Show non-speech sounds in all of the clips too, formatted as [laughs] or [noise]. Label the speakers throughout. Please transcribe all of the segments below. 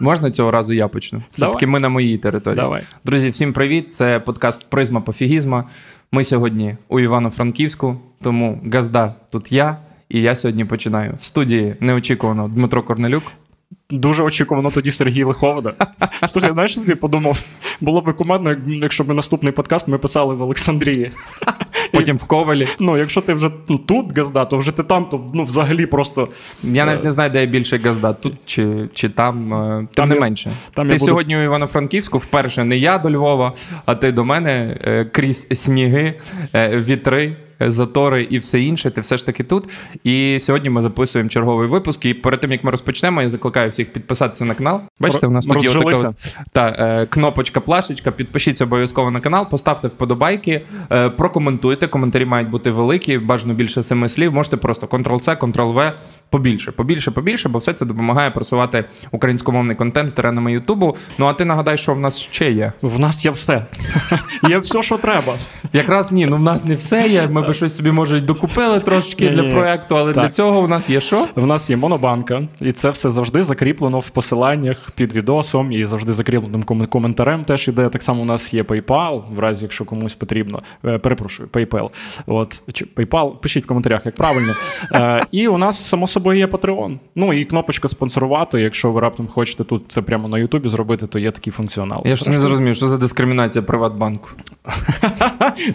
Speaker 1: Можна цього разу я почну? Все-таки ми на моїй території.
Speaker 2: Давай.
Speaker 1: Друзі, всім привіт! Це подкаст Призма пофігізма. Ми сьогодні у Івано-Франківську, тому газда тут я, і я сьогодні починаю. В студії неочікувано Дмитро Корнелюк.
Speaker 2: Дуже очікувано тоді Сергій Лиховода. [laughs] Слухай, знаєш, собі подумав? Було б кумедно, якщо б наступний подкаст ми писали в Олександрії. [laughs]
Speaker 1: Потім в Ковалі.
Speaker 2: Ну, якщо ти вже ну, тут газда, то вже ти там, то ну, взагалі просто.
Speaker 1: Я навіть не знаю, де я більше газда, тут чи чи там. Е, тим там не я, менше. Там ти я сьогодні буду... у Івано-Франківську вперше не я до Львова, а ти до мене е, крізь сніги, е, вітри. Затори і все інше, ти все ж таки тут. І сьогодні ми записуємо черговий випуск. І перед тим як ми розпочнемо, я закликаю всіх підписатися на канал. Бачите, у нас тут є така та, е, кнопочка, плашечка. Підпишіться обов'язково на канал, поставте вподобайки, е, прокоментуйте. Коментарі мають бути великі, бажано більше семи слів. Можете просто Ctrl-C, Ctrl-V, побільше, побільше, побільше, бо все це допомагає просувати українськомовний контент теренами Ютубу. Ну а ти нагадай, що в нас ще є?
Speaker 2: В нас є все. [laughs] Є все, що треба.
Speaker 1: Якраз ні, ну в нас не все є. Ми би щось собі може докупили трошки для проекту, але для цього у нас є що?
Speaker 2: В нас є монобанка, і це все завжди закріплено в посиланнях під відосом і завжди закріпленим коментарем. Теж іде. Так само у нас є PayPal, в разі якщо комусь потрібно. Е, перепрошую, PayPal. От чи PayPal, пишіть в коментарях, як правильно. Е, і у нас само собою є Patreon. Ну і кнопочка спонсорувати. Якщо ви раптом хочете тут це прямо на Ютубі зробити, то є такий функціонал.
Speaker 1: Я ж не зрозумів, що за дискримінація Приватбанку. [laughs]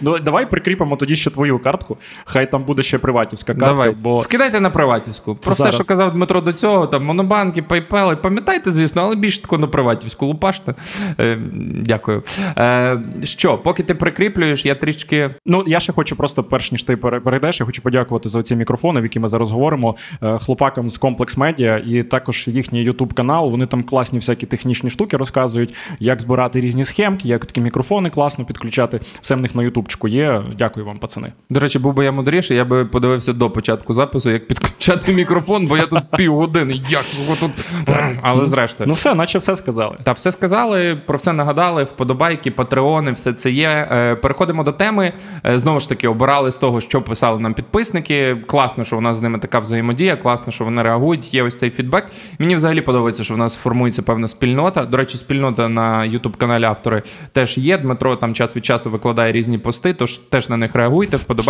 Speaker 2: Ну давай прикріпимо тоді ще твою картку. Хай там буде ще приватівська картка.
Speaker 1: Давай. Бо... Скидайте на приватівську. Про Зараз. все, що казав Дмитро до цього, там монобанки, PayPal, пам'ятайте, звісно, але більше тако на приватівську лупаште. Е, Дякую. Е, Що, поки ти прикріплюєш, я трішки.
Speaker 2: Ну я ще хочу просто, перш ніж ти перейдеш, я хочу подякувати за ці мікрофони, в які ми зараз говоримо. Е, хлопакам з комплекс медіа і також їхній ютуб канал. Вони там класні всякі технічні штуки розказують, як збирати різні схемки, як такі мікрофони класно підключати. Все в них на ютубчику є. Дякую вам, пацани.
Speaker 1: До речі, був би я мудріший, я би подивився до початку запису, як підключати мікрофон, бо я тут півгодини. Як його тут. Але зрештою.
Speaker 2: Ну все, наче все сказали.
Speaker 1: Та все сказали, про все нагадали. Вподобайки, патреони, все це є. Е, переходимо до теми. Е, знову ж таки, обирали з того, що писали нам підписники. Класно, що у нас з ними така взаємодія, класно, що вони реагують. Є ось цей фідбек. Мені взагалі подобається, що в нас формується певна спільнота. До речі, спільнота на youtube каналі автори теж є. Дмитро там час від часу викладає різні пости, тож теж на них реагуйте, вподобайте.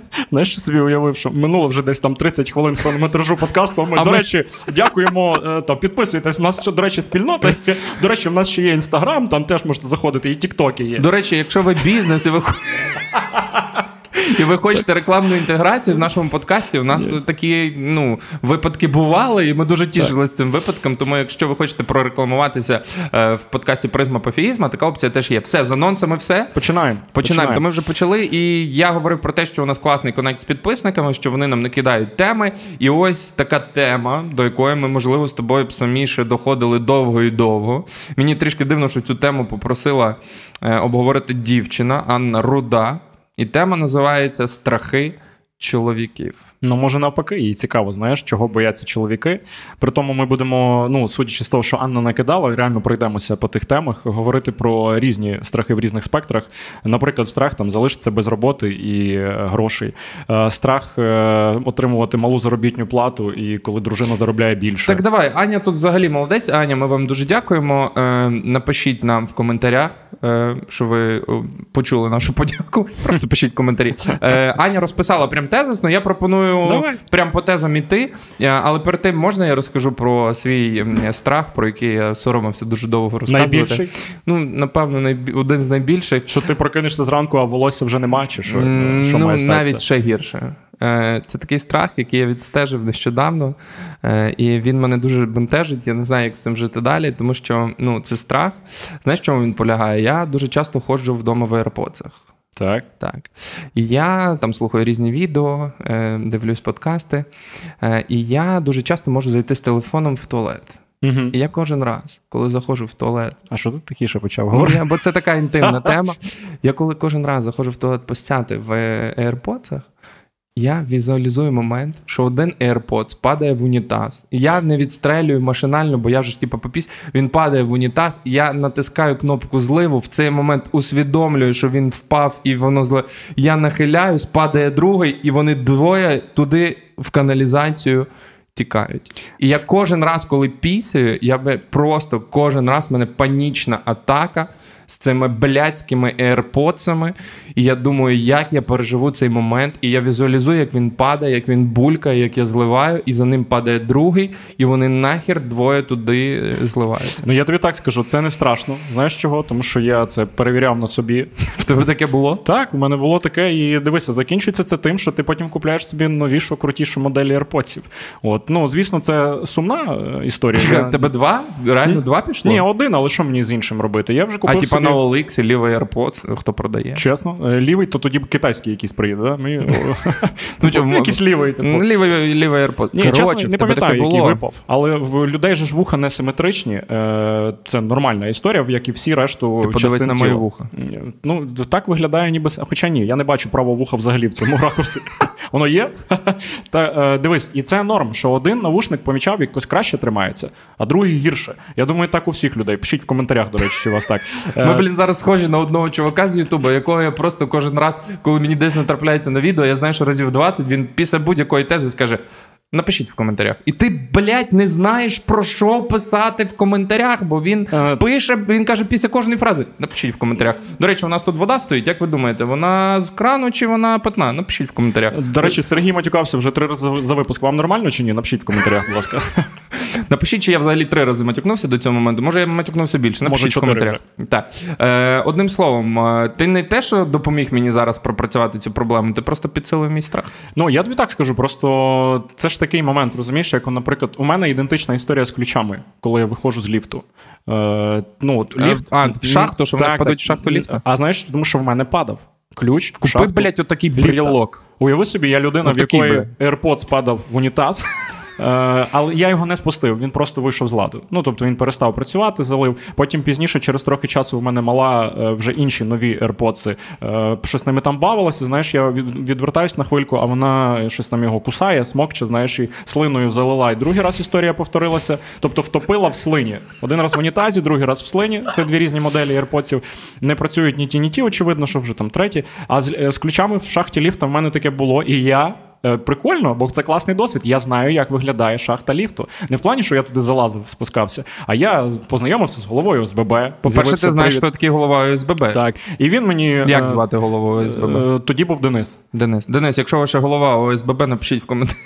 Speaker 1: [laughs]
Speaker 2: Знаєш, що собі уявив, що минуло вже десь там 30 хвилин хронометражу подкасту. Ми, а до ми... речі, дякуємо. Там, та підписуйтесь. У нас ще, до речі, спільнота. [laughs] До речі, в нас ще є інстаграм, там теж можете заходити, і тіктоки є.
Speaker 1: До речі, якщо ви бізнес і ви. [laughs] І ви хочете рекламну інтеграцію в нашому подкасті. У нас такі ну, випадки бували, і ми дуже тішилися цим випадком. Тому, якщо ви хочете прорекламуватися е, в подкасті Призма пофігізма, така опція теж є. Все з анонсами, все.
Speaker 2: Починаємо.
Speaker 1: Починаємо. То ми вже почали. І я говорив про те, що у нас класний конект з підписниками, що вони нам накидають теми. І ось така тема, до якої ми, можливо, з тобою б самі ще доходили довго і довго. Мені трішки дивно, що цю тему попросила е, обговорити дівчина Анна Руда. І тема називається Страхи чоловіків.
Speaker 2: Ну, може, навпаки, їй цікаво, знаєш, чого бояться чоловіки. При тому ми будемо, ну, судячи з того, що Анна накидала, реально пройдемося по тих темах, говорити про різні страхи в різних спектрах. Наприклад, страх там залишитися без роботи і е, грошей, е, страх е, отримувати малу заробітню плату, і коли дружина заробляє більше.
Speaker 1: Так, давай, Аня тут взагалі молодець. Аня, ми вам дуже дякуємо. Напишіть нам в коментарях, що ви почули нашу подяку. Просто пишіть коментарі. Аня розписала прям тезисно. Я пропоную. Давай. прям по тезам іти. Е, але перед тим можна я розкажу про свій страх, про який я соромився дуже довго розказувати.
Speaker 2: Найбільший?
Speaker 1: Ну, напевно, найб... один з найбільших.
Speaker 2: Що ти прокинешся зранку, а волосся вже нема, чи що? що
Speaker 1: ну,
Speaker 2: має
Speaker 1: навіть ще гірше. Е, це такий страх, який я відстежив нещодавно, е, і він мене дуже бентежить. Я не знаю, як з цим жити далі, тому що ну, це страх. Знаєш, чому він полягає? Я дуже часто ходжу вдома в аеропоцах.
Speaker 2: Так.
Speaker 1: Так. І я там слухаю різні відео, е, дивлюсь подкасти, е, і я дуже часто можу зайти з телефоном в туалет. Угу. І я кожен раз, коли заходжу в туалет.
Speaker 2: А що тут тихіше почав говорити?
Speaker 1: Бо це така інтимна [laughs] тема. Я коли кожен раз заходжу в туалет постяти в AirPods, я візуалізую момент, що один AirPods падає в унітаз. Я не відстрелюю машинально, бо я вже ж типу попіс. Він падає в унітаз, я натискаю кнопку зливу. В цей момент усвідомлюю, що він впав, і воно зле. Я нахиляюсь, падає другий, і вони двоє туди в каналізацію тікають. І я кожен раз, коли пісяю, я би просто кожен раз в мене панічна атака з цими блядськими AirPods, І я думаю, як я переживу цей момент. І я візуалізую, як він падає, як він булькає, як я зливаю, і за ним падає другий, і вони нахер двоє туди е, зливаються.
Speaker 2: Ну я тобі так скажу, це не страшно. Знаєш чого? Тому що я це перевіряв на собі.
Speaker 1: В тебе таке було?
Speaker 2: Так, у мене було таке, і дивися, закінчується це тим, що ти потім купляєш собі новішу, крутішу модель AirPods. От, ну звісно, це сумна е, історія.
Speaker 1: Чекай, я... Тебе два? Реально два пішло?
Speaker 2: Ні, один, але що мені з іншим робити? Я вже купив.
Speaker 1: А типа на OLX, лівий AirPods, хто продає?
Speaker 2: Чесно, е, лівий, то тоді китайський якийсь приїде, да? Ми... [laughs] ну, типу, Якийсь лівий. Типу.
Speaker 1: Лівий лівий AirPods.
Speaker 2: Ні, Короче, чесно, не пам'ятаю, який випав. Але в людей же ж вуха не симетричні. Е, це нормальна історія, як і всі решту.
Speaker 1: Ти подивись на мої вуха.
Speaker 2: Ну, так виглядає, ніби. Хоча ні, я не бачу право вуха взагалі в цьому [laughs] ракурсі. Воно є? [laughs] Та е, дивись, і це норм, що один навушник помічав, якось краще тримається, а другий гірше. Я думаю, так у всіх людей. Пишіть в коментарях, до речі, чи у вас так.
Speaker 1: Ми, блін, зараз схожі на одного чувака з Ютуба, якого я просто кожен раз, коли мені десь натрапляється на відео, я знаю, що разів 20 він після будь-якої тези скаже: Напишіть в коментарях. І ти, блядь, не знаєш про що писати в коментарях, бо він е... пише, він каже після кожної фрази. Напишіть в коментарях. До речі, у нас тут вода стоїть. Як ви думаєте, вона з крану чи вона питна? Напишіть в коментарях.
Speaker 2: До речі, Сергій матюкався вже три рази за випуск. Вам нормально чи ні? Напишіть в коментарях, будь ласка. [laughs]
Speaker 1: Напишіть, чи я взагалі три рази матюкнувся до цього моменту. Може, я матюкнувся більше. Напишіть Може, в коментарях. Так. Е, Одним словом, е, ти не те, що допоміг мені зараз пропрацювати цю проблему, ти просто підсилив мій страх.
Speaker 2: Ну, я тобі так скажу, просто це ж такий момент, розумієш, як, наприклад, у мене ідентична історія з ключами, коли я виходжу з ліфту. Е, ну, от, ліфт,
Speaker 1: А, в шахту, що вони впадуть в шахту ліфта?
Speaker 2: А знаєш, тому що в мене падав. Ключ.
Speaker 1: Купи, блядь, отакий брілок.
Speaker 2: Уяви собі, я людина, в якої AirPods падав в унітаз. Е, але я його не спустив, він просто вийшов з ладу. Ну тобто він перестав працювати, залив. Потім пізніше, через трохи часу, у мене мала е, вже інші нові AirPods. Е, щось ними там бавилося. Знаєш, я відвертаюсь на хвильку, а вона щось там його кусає, смокче, знаєш, і слиною залила. І другий раз історія повторилася, тобто втопила в слині. Один раз в унітазі, другий раз в слині. Це дві різні моделі AirPods. Не працюють ні ті, ні ті, очевидно, що вже там треті. А з, з ключами в шахті ліфта в мене таке було. І я прикольно, бо це класний досвід. Я знаю, як виглядає шахта ліфту. Не в плані, що я туди залазив, спускався, а я познайомився з головою ОСББ.
Speaker 1: По-перше, ти знаєш, що такий голова ОСББ.
Speaker 2: Так. І він мені.
Speaker 1: Як е, звати голову ОСББ?
Speaker 2: Е, тоді був Денис.
Speaker 1: Денис. Денис, якщо ваша голова ОСББ, напишіть в коментарі.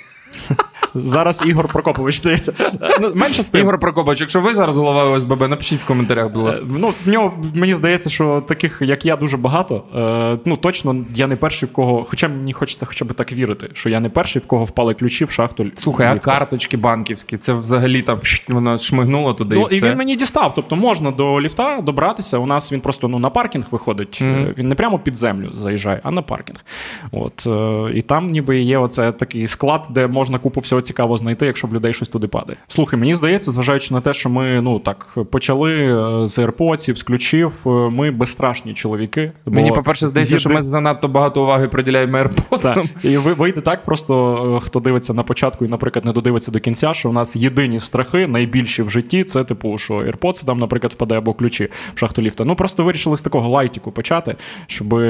Speaker 2: Зараз Ігор Прокопович здається.
Speaker 1: Ну, менше з тим. Ігор Прокопович, якщо ви зараз голова ОСББ, напишіть в коментарях, будь ласка.
Speaker 2: Ну, в нього мені здається, що таких, як я, дуже багато. Е, ну, точно, я не перший, в кого. Хоча мені хочеться хоча б так вірити, що я не перший, в кого впали ключі в шахту.
Speaker 1: Слухай, а карточки банківські, це взагалі там воно шмигнуло туди.
Speaker 2: Ну,
Speaker 1: і
Speaker 2: все. і він мені дістав. Тобто можна до ліфта добратися. У нас він просто ну, на паркінг виходить. Mm-hmm. Він не прямо під землю заїжджає, а на паркінг. От, е, І там ніби є оце такий склад, де можна купу всього цікавого знайти, якщо в людей щось туди падає. Слухай, мені здається, зважаючи на те, що ми ну так почали е, з AirPods, з ключів, е, ми безстрашні чоловіки.
Speaker 1: Бо мені, по-перше, здається, єди... що ми занадто багато уваги приділяємо AirPods.
Speaker 2: І вийде так, просто е, хто дивиться на початку і, наприклад, не додивиться до кінця, що у нас єдині страхи, найбільші в житті, це типу, що AirPods там, наприклад, впаде або ключі в шахту ліфта. Ну просто вирішили з такого лайтіку почати, щоб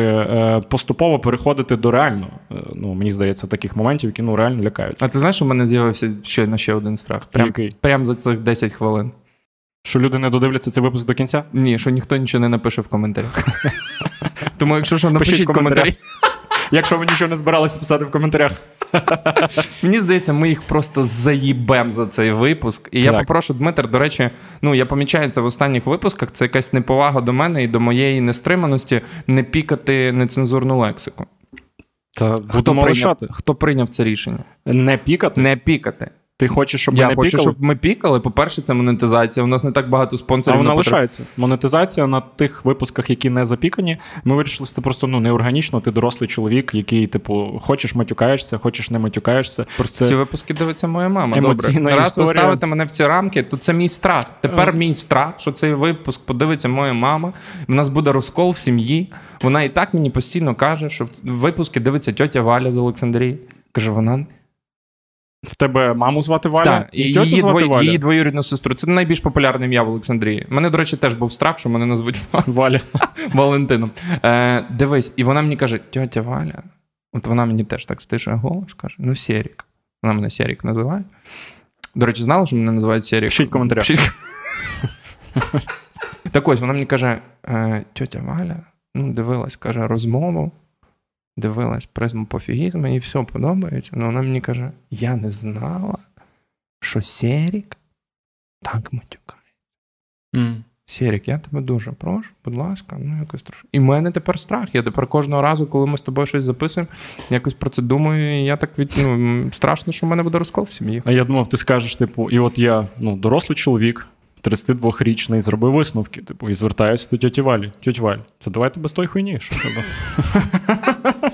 Speaker 2: поступово переходити до реально. Ну мені здається, таких моментів, які ну реально лякають.
Speaker 1: А ти знаєш, у мене з'явився з'явився щойно ще один страх. Прям,
Speaker 2: Який?
Speaker 1: Прям за цих 10 хвилин.
Speaker 2: Що люди не додивляться цей випуск до кінця?
Speaker 1: Ні, що ніхто нічого не напише в коментарях. [laughs] Тому, якщо що, напишіть в коментарі. [laughs]
Speaker 2: Якщо ви нічого не збиралися писати в коментарях. [laughs]
Speaker 1: Мені здається, ми їх просто заїбем за цей випуск. І так. я попрошу Дмитр, до речі, ну я помічаю це в останніх випусках. Це якась неповага до мене і до моєї нестриманості не пікати нецензурну лексику.
Speaker 2: Та
Speaker 1: Хто прийняв, хто прийняв це рішення?
Speaker 2: Не пікати?
Speaker 1: Не пікати.
Speaker 2: Ти хочеш, щоб
Speaker 1: я
Speaker 2: ми не
Speaker 1: хочу,
Speaker 2: пікали?
Speaker 1: щоб ми пікали. По-перше, це монетизація. У нас не так багато спонсорів.
Speaker 2: А вона лишається. Монетизація на тих випусках, які не запікані. Ми вирішили, що це просто ну неорганічно. Ти дорослий чоловік, який, типу, хочеш матюкаєшся, хочеш не матюкаєшся.
Speaker 1: Просто ці випуски дивиться моя мама. Добре. Раз ви ставите мене в ці рамки, то це мій страх. Тепер е. мій страх, що цей випуск подивиться моя мама. В нас буде розкол в сім'ї. Вона і так мені постійно каже, що в випуски дивиться тьотя Валя з Олександрії. Каже, вона.
Speaker 2: В тебе маму звати Валя?
Speaker 1: Так, і її, звати двої, Валя? її двоюрідну сестру. Це найбільш популярне ім'я в Олександрії. Мене, до речі, теж був страх, що мене назвуть
Speaker 2: Валя. [laughs]
Speaker 1: Валентином. Е, Дивись, і вона мені каже: тьотя Валя, от вона мені теж так стише голос, каже: ну, Серік, Вона мене Серік називає. До речі, знала, що мене називають Серік?
Speaker 2: Пишіть в коментарях. [laughs] [laughs]
Speaker 1: Так ось вона мені каже: «Е, тьотя Валя ну, дивилась, каже, розмову, дивилась призму пофігізму, і все подобається. Ну вона мені каже: я не знала, що Серік так матюкає. Mm. Сірік, я тебе дуже прошу, будь ласка, ну якось трошки. І в мене тепер страх. Я тепер кожного разу, коли ми з тобою щось записуємо, якось про це думаю, і я так від ну, страшно, що в мене буде розкол в сім'ї.
Speaker 2: А я думав, ти скажеш, типу, і от я ну, дорослий чоловік, 32-річний, зробив висновки, типу, і звертаюся до тьоті Валі. Тьоть Валь, це давайте без той хуйні. що треба. [laughs]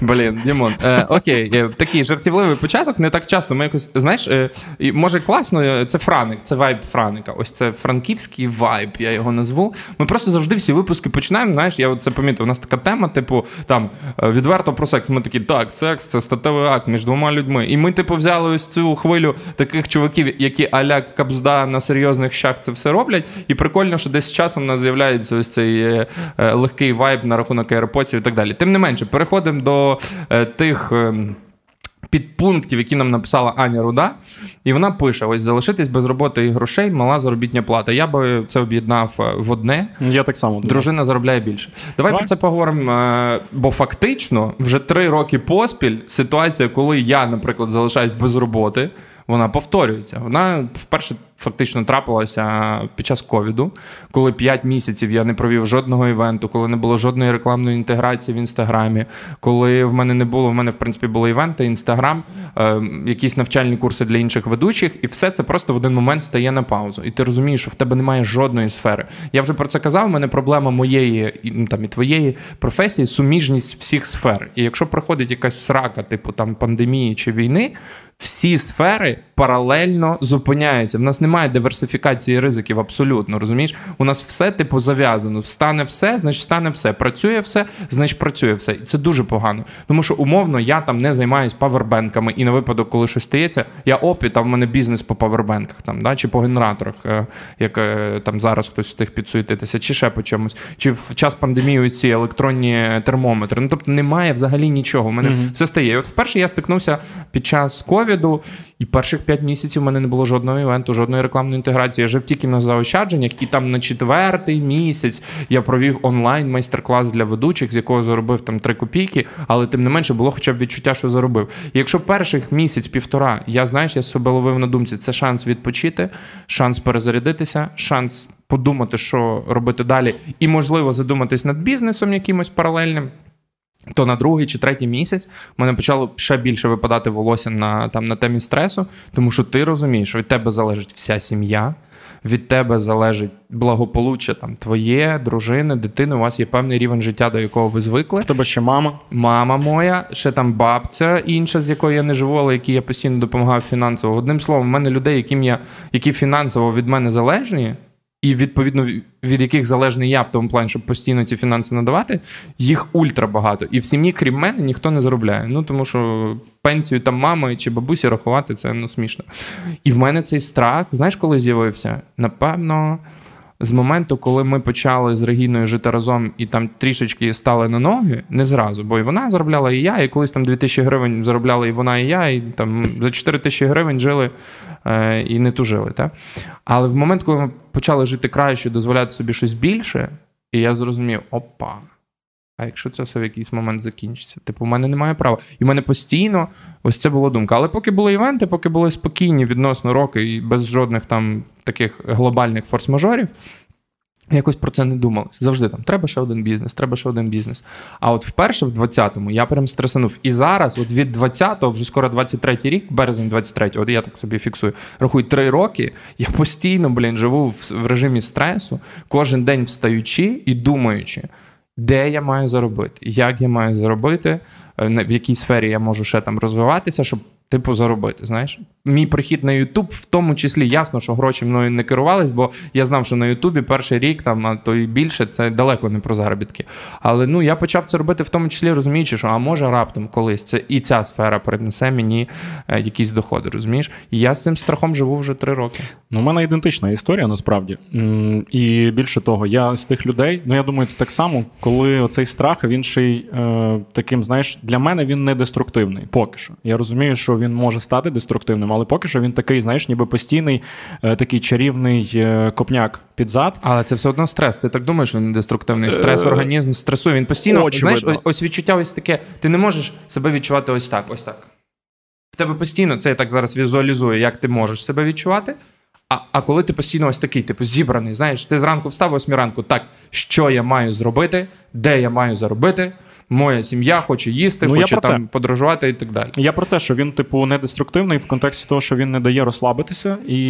Speaker 1: Блін, Дімон. Е, Окей, е, такий жартівливий початок. Не так часто. Ми якось, знаєш, е, може класно, е, це Франик, це вайб Франика. Ось це франківський вайб, я його назву. Ми просто завжди всі випуски починаємо. Знаєш, я це помітив. У нас така тема, типу, там е, відверто про секс. Ми такі, так, секс це статевий акт між двома людьми. І ми, типу, взяли ось цю хвилю таких чуваків, які аля кабзда на серйозних щах це все роблять. І прикольно, що десь з часом у нас з'являється ось цей е, легкий вайб на рахунок аеропортів і так далі. Тим не менше, переходимо до е, тих. Е, Підпунктів, які нам написала Аня Руда, і вона пише: ось залишитись без роботи і грошей, мала заробітня плата. Я би це об'єднав е, в одне.
Speaker 2: Я так само
Speaker 1: дружина заробляє більше. Давай, Давай. про це поговоримо. Бо фактично вже три роки поспіль ситуація, коли я, наприклад, залишаюсь без роботи, вона повторюється. Вона вперше фактично трапилася під час ковіду, коли 5 місяців я не провів жодного івенту, коли не було жодної рекламної інтеграції в інстаграмі, коли в мене не було, в мене в принципі були івенти, інстаграм, е, якісь навчальні курси для інших ведучих, і все це просто в один момент стає на паузу. І ти розумієш, що в тебе немає жодної сфери. Я вже про це казав. У мене проблема моєї і ну, там і твоєї професії суміжність всіх сфер. І якщо приходить якась срака, типу там пандемії чи війни всі сфери night. Паралельно зупиняються. В нас немає диверсифікації ризиків абсолютно. Розумієш? У нас все типу зав'язано. Встане все, значить стане все. Працює все, значить працює все. І це дуже погано. Тому що умовно я там не займаюся павербенками, і на випадок, коли щось стається, я опі, там в мене бізнес по павербенках там, да, чи по генераторах, е, як е, там зараз хтось встиг підсуетитися, чи ще по чомусь, чи в час пандемії ці електронні термометри. Ну тобто немає взагалі нічого. У мене mm-hmm. все стає. І От вперше я стикнувся під час ковіду, і перших п'ять місяців в мене не було жодного івенту, жодної рекламної інтеграції. Я жив тільки на заощадженнях, і там на четвертий місяць я провів онлайн майстер-клас для ведучих, з якого заробив там три копійки, але тим не менше було хоча б відчуття, що заробив. І якщо перших місяць-півтора, я знаєш, я себе ловив на думці, це шанс відпочити, шанс перезарядитися, шанс подумати, що робити далі, і можливо задуматись над бізнесом якимось паралельним. То на другий чи третій місяць в мене почало ще більше випадати волосся на там на темі стресу, тому що ти розумієш, від тебе залежить вся сім'я, від тебе залежить благополуччя там твоє, дружини, дитини. У вас є певний рівень життя, до якого ви звикли.
Speaker 2: В тебе ще мама.
Speaker 1: Мама моя, ще там бабця інша, з якою я не живу, але якій я постійно допомагав фінансово. Одним словом, в мене людей, яким я які фінансово від мене залежні і відповідно від яких залежний я в тому плані, щоб постійно ці фінанси надавати, їх ультра багато. І в сім'ї, крім мене, ніхто не заробляє. Ну тому що пенсію там мами чи бабусі рахувати це ну смішно. І в мене цей страх, знаєш, коли з'явився? Напевно. З моменту, коли ми почали з Регіною жити разом і там трішечки стали на ноги, не зразу, бо і вона заробляла, і я, і колись там 2000 гривень заробляла і вона, і я, і там за 4 тисячі гривень жили і не тужили. Так? Але в момент, коли ми почали жити краще, дозволяти собі щось більше, і я зрозумів, опа. А якщо це все в якийсь момент закінчиться? Типу, у мене немає права. І в мене постійно ось це була думка. Але поки були івенти, поки були спокійні відносно роки і без жодних там таких глобальних форс-мажорів, Якось про це не думали. Завжди там треба ще один бізнес, треба ще один бізнес. А от вперше, в 20-му, я прям стресанув. І зараз, от від 20-го, вже скоро 23-й рік, березень 23-го, от я так собі фіксую, рахую, три роки. Я постійно, блін, живу в, в режимі стресу, кожен день встаючи і думаючи, де я маю заробити, як я маю заробити, е, в якій сфері я можу ще там розвиватися, щоб типу, заробити. Знаєш, мій прихід на Ютуб, в тому числі ясно, що гроші мною не керувались, бо я знав, що на Ютубі перший рік, там, а то й більше, це далеко не про заробітки. Але ну я почав це робити в тому числі, розуміючи, що а може раптом колись це і ця сфера принесе мені е, якісь доходи. Розумієш? І я з цим страхом живу вже три роки.
Speaker 2: Ну, у мене ідентична історія насправді. І більше того, я з тих людей, ну я думаю, ти так само, коли оцей страх він ще й е, таким, знаєш, для мене він не деструктивний. Поки що. Я розумію, що він він може стати деструктивним, але поки що він такий, знаєш, ніби постійний, е, такий чарівний е, копняк під зад.
Speaker 1: Але це все одно стрес. Ти так думаєш, він деструктивний стрес, організм стресує. Він постійно
Speaker 2: Очевидно.
Speaker 1: знаєш, ось відчуття ось таке. Ти не можеш себе відчувати ось так, ось так. В тебе постійно це я так зараз візуалізую, як ти можеш себе відчувати. А а коли ти постійно ось такий, типу, зібраний, знаєш, ти зранку встав, восьмій ранку, так, що я маю зробити, де я маю заробити, моя сім'я хоче їсти,
Speaker 2: ну,
Speaker 1: хоче там подорожувати і так далі.
Speaker 2: Я про це, що він, типу, не деструктивний в контексті того, що він не дає розслабитися. І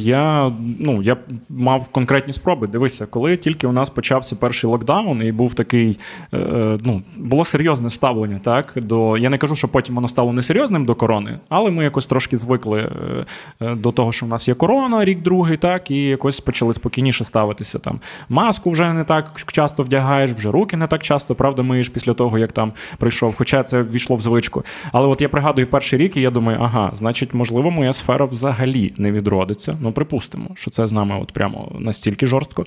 Speaker 2: я ну, я мав конкретні спроби. Дивися, коли тільки у нас почався перший локдаун, і був такий, е, е ну, було серйозне ставлення. так, до, Я не кажу, що потім воно стало несерйозним до корони, але ми якось трошки звикли е, е, до того, що в нас є корона, рік другий, так, і якось почали спокійніше ставитися. там. Маску вже не так часто вдягаєш, вже руки не так часто, правда, миєш після того того, як там прийшов. Хоча це ввійшло в звичку. Але от я пригадую перший рік, і я думаю, ага, значить, можливо, моя сфера взагалі не відродиться. Ну, припустимо, що це з нами от прямо настільки жорстко.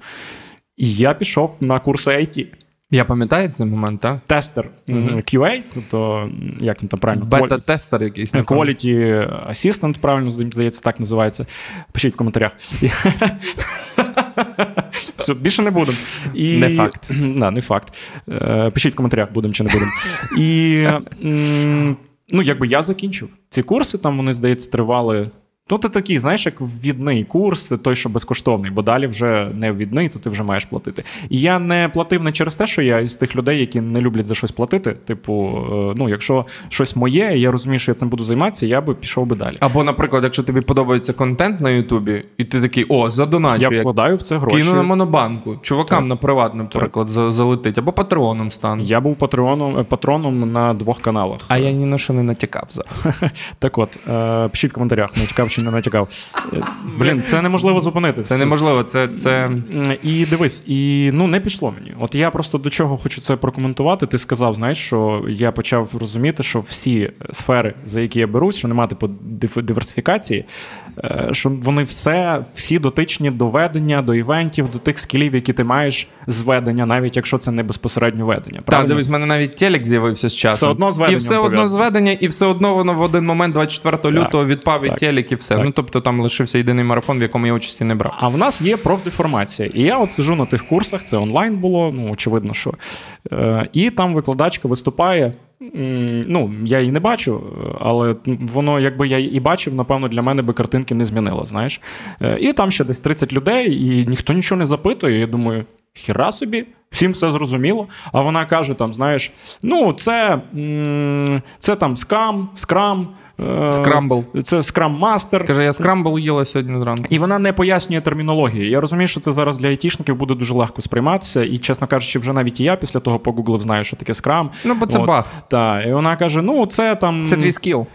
Speaker 2: І я пішов на курси IT.
Speaker 1: Я пам'ятаю цей момент, так?
Speaker 2: Тестер mm-hmm. QA, тобто, як він там правильно?
Speaker 1: Бета-тестер якийсь.
Speaker 2: Quality Assistant, правильно здається, так називається. Пишіть в коментарях. [laughs] Все, Більше не будемо.
Speaker 1: І... Не факт. [clears throat]
Speaker 2: Да, Не факт. Е, пишіть в коментарях, будемо чи не будемо. І ну, якби я закінчив. Ці курси там вони, здається, тривали Ну, ти такий, знаєш, як ввідний курс, той, що безкоштовний, бо далі вже не ввідний, то ти вже маєш платити. І я не платив не через те, що я із тих людей, які не люблять за щось платити. Типу, е, ну, якщо щось моє, я розумію, що я цим буду займатися, я би пішов би далі.
Speaker 1: Або, наприклад, якщо тобі подобається контент на Ютубі, і ти такий, о, задоначу.
Speaker 2: Я вкладаю в це гроші.
Speaker 1: Кину на монобанку, чувакам так. на приват, наприклад, так. залетить, або патреоном стану.
Speaker 2: Я був патреоном, е, патроном на двох каналах.
Speaker 1: А я ні на що не натякав зараз. [laughs]
Speaker 2: Так от, е, пишіть в коментарях, натякав чи не натякав. Блін, це неможливо зупинити.
Speaker 1: Це неможливо. Це, це...
Speaker 2: І дивись, і ну не пішло мені. От я просто до чого хочу це прокоментувати. Ти сказав, знаєш, що я почав розуміти, що всі сфери, за які я берусь, що немає типу диверсифікації, е, що вони все, всі дотичні до ведення, до івентів, до тих скілів, які ти маєш з ведення, навіть якщо це не безпосередньо ведення.
Speaker 1: Так, дивись, в мене навіть телек з'явився з часом.
Speaker 2: Все одно з
Speaker 1: І все одно зведення, і все одно воно в один момент, 24 лютого, відпав і телек, і все. Так. Ну тобто там лишився єдиний марафон, в якому я участі не брав.
Speaker 2: А в нас є профдеформація. І я от сижу на тих курсах, це онлайн було, ну очевидно, що. Е, І там викладачка виступає. Ну, я її не бачу, але воно, якби я і бачив, напевно, для мене би картинки не змінило. знаєш. Е, І там ще десь 30 людей, і ніхто нічого не запитує. Я думаю, хіра собі, всім все зрозуміло. А вона каже: там, знаєш, ну, це, це там скам, скрам.
Speaker 1: Е, скрамбл.
Speaker 2: Це скрам-мастер.
Speaker 1: Каже, я скрамбл їла сьогодні зранку.
Speaker 2: І вона не пояснює термінології. Я розумію, що це зараз для айтішників буде дуже легко сприйматися. І, чесно кажучи, вже навіть і я після того погуглив знаю, що таке скрам.
Speaker 1: Ну, бо це От. баг.
Speaker 2: Так. І вона каже: ну, це там.
Speaker 1: Це твій скіл.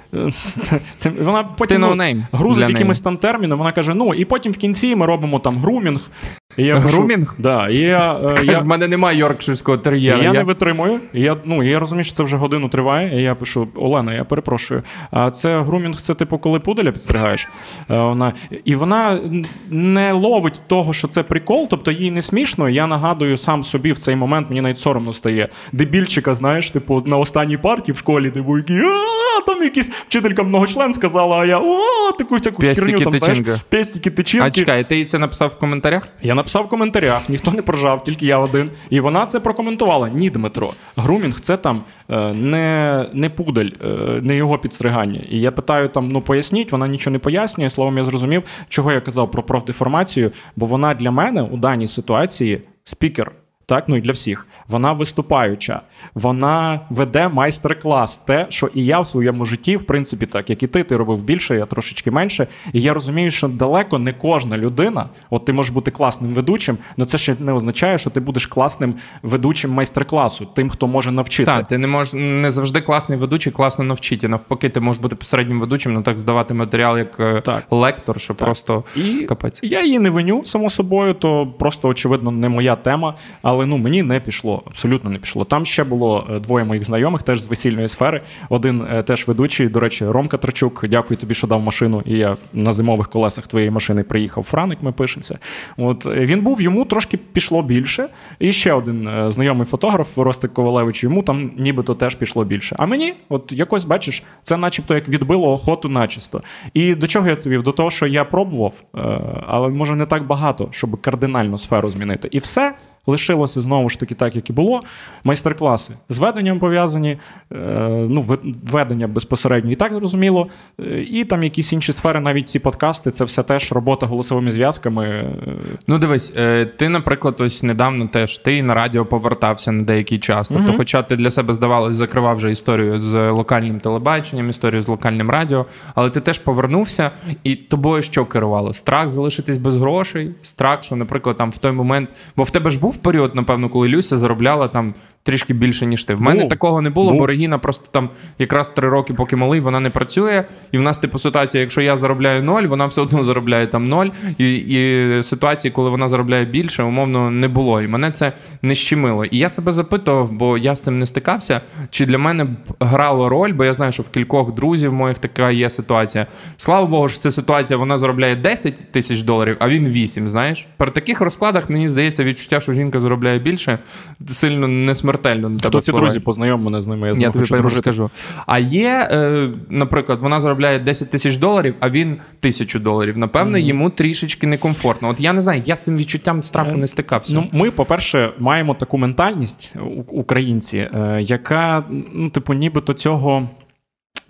Speaker 2: Це, це, Вона потім
Speaker 1: no ну,
Speaker 2: грузить якимось там терміном. Вона каже: ну, і потім в кінці ми робимо там грумінг.
Speaker 1: І я Грумінг?
Speaker 2: Да, і я,
Speaker 1: е, я... В мене немає йоркширського тер'єра.
Speaker 2: Я, я не витримую. Я ну, я розумію, що це вже годину триває. І я пишу: Олена, я перепрошую. А це грумінг, це типу, коли пуделя підстригаєш. Е, вона... І вона не ловить того, що це прикол, тобто їй не смішно. Я нагадую сам собі в цей момент, мені навіть соромно стає. Дебільчика, знаєш, типу, на останній партії в школі, типу, який, там якийсь вчителька многочлен сказала, а я о, таку всяку херню там знаєш, пестики тичинки.
Speaker 1: А чекай, ти це написав в коментарях?
Speaker 2: Я написав в коментарях, ніхто не прожав, тільки я один. І вона це прокоментувала. Ні, Дмитро. Грумінг це там е, не не пудель, е, не його підстригання. І я питаю там: ну поясніть, вона нічого не пояснює. Словом, я зрозумів, чого я казав про профдеформацію, бо вона для мене у даній ситуації спікер. Так, ну і для всіх вона виступаюча, вона веде майстер-клас. Те, що і я в своєму житті, в принципі, так як і ти, ти робив більше, я трошечки менше. І я розумію, що далеко не кожна людина, от ти можеш бути класним ведучим, але це ще не означає, що ти будеш класним ведучим майстер-класу, тим, хто може навчити.
Speaker 1: Так, ти не можеш не завжди класний ведучий, класно навчити. Навпаки, ти можеш бути посереднім ведучим, ну так здавати матеріал як е, так. лектор, що так. просто і капець.
Speaker 2: Я її не виню, само собою, то просто очевидно не моя тема. Але ну мені не пішло, абсолютно не пішло. Там ще було е, двоє моїх знайомих, теж з весільної сфери. Один е, теж ведучий, до речі, Ромка Трачук. Дякую тобі, що дав машину. І я на зимових колесах твоєї машини приїхав. Франик, ми пишемося. От він був, йому трошки пішло більше. І ще один знайомий фотограф Ростик Ковалевич, йому там нібито теж пішло більше. А мені, от якось бачиш, це начебто як відбило охоту начисто. І до чого я це вів? До того, що я пробував, але може не так багато, щоб кардинально сферу змінити. І все лишилося знову ж таки так, як і було. Майстер-класи з веденням пов'язані, е, ну, ведення безпосередньо і так зрозуміло. Е, і там якісь інші сфери, навіть ці подкасти, це все теж робота голосовими зв'язками. Е.
Speaker 1: Ну, дивись, ти, наприклад, ось недавно теж ти на радіо повертався на деякий час. Тобто, угу. хоча ти для себе здавалось, закривав вже історію з локальним телебаченням, історію з локальним радіо, але ти теж повернувся, і тобою що керувало? Страх залишитись без грошей, страх, що, наприклад, там в той момент, бо в тебе ж був період, напевно, коли Люся заробляла там трішки більше, ніж ти. В мене Був. такого не було, Був. бо Регіна просто там якраз три роки, поки малий, вона не працює. І в нас типу ситуація, якщо я заробляю ноль, вона все одно заробляє там ноль. І і ситуації, коли вона заробляє більше, умовно не було. І мене це не щемило. І я себе запитував, бо я з цим не стикався. Чи для мене б грало роль, бо я знаю, що в кількох друзів моїх така є ситуація. Слава Богу, що ця ситуація вона заробляє 10 тисяч доларів, а він 8, Знаєш, при таких розкладах мені здається відчуття, що жінка заробляє більше, сильно не смертельно смертельно на тебе
Speaker 2: Хто ці друзі познайом мене з ними, я, я тобі
Speaker 1: розкажу. А є, е, наприклад, вона заробляє 10 тисяч доларів, а він тисячу доларів. Напевно, mm-hmm. йому трішечки некомфортно. От я не знаю, я з цим відчуттям страху не стикався.
Speaker 2: Ну, Ми, по-перше, маємо таку ментальність українці, е, яка, ну, типу, нібито цього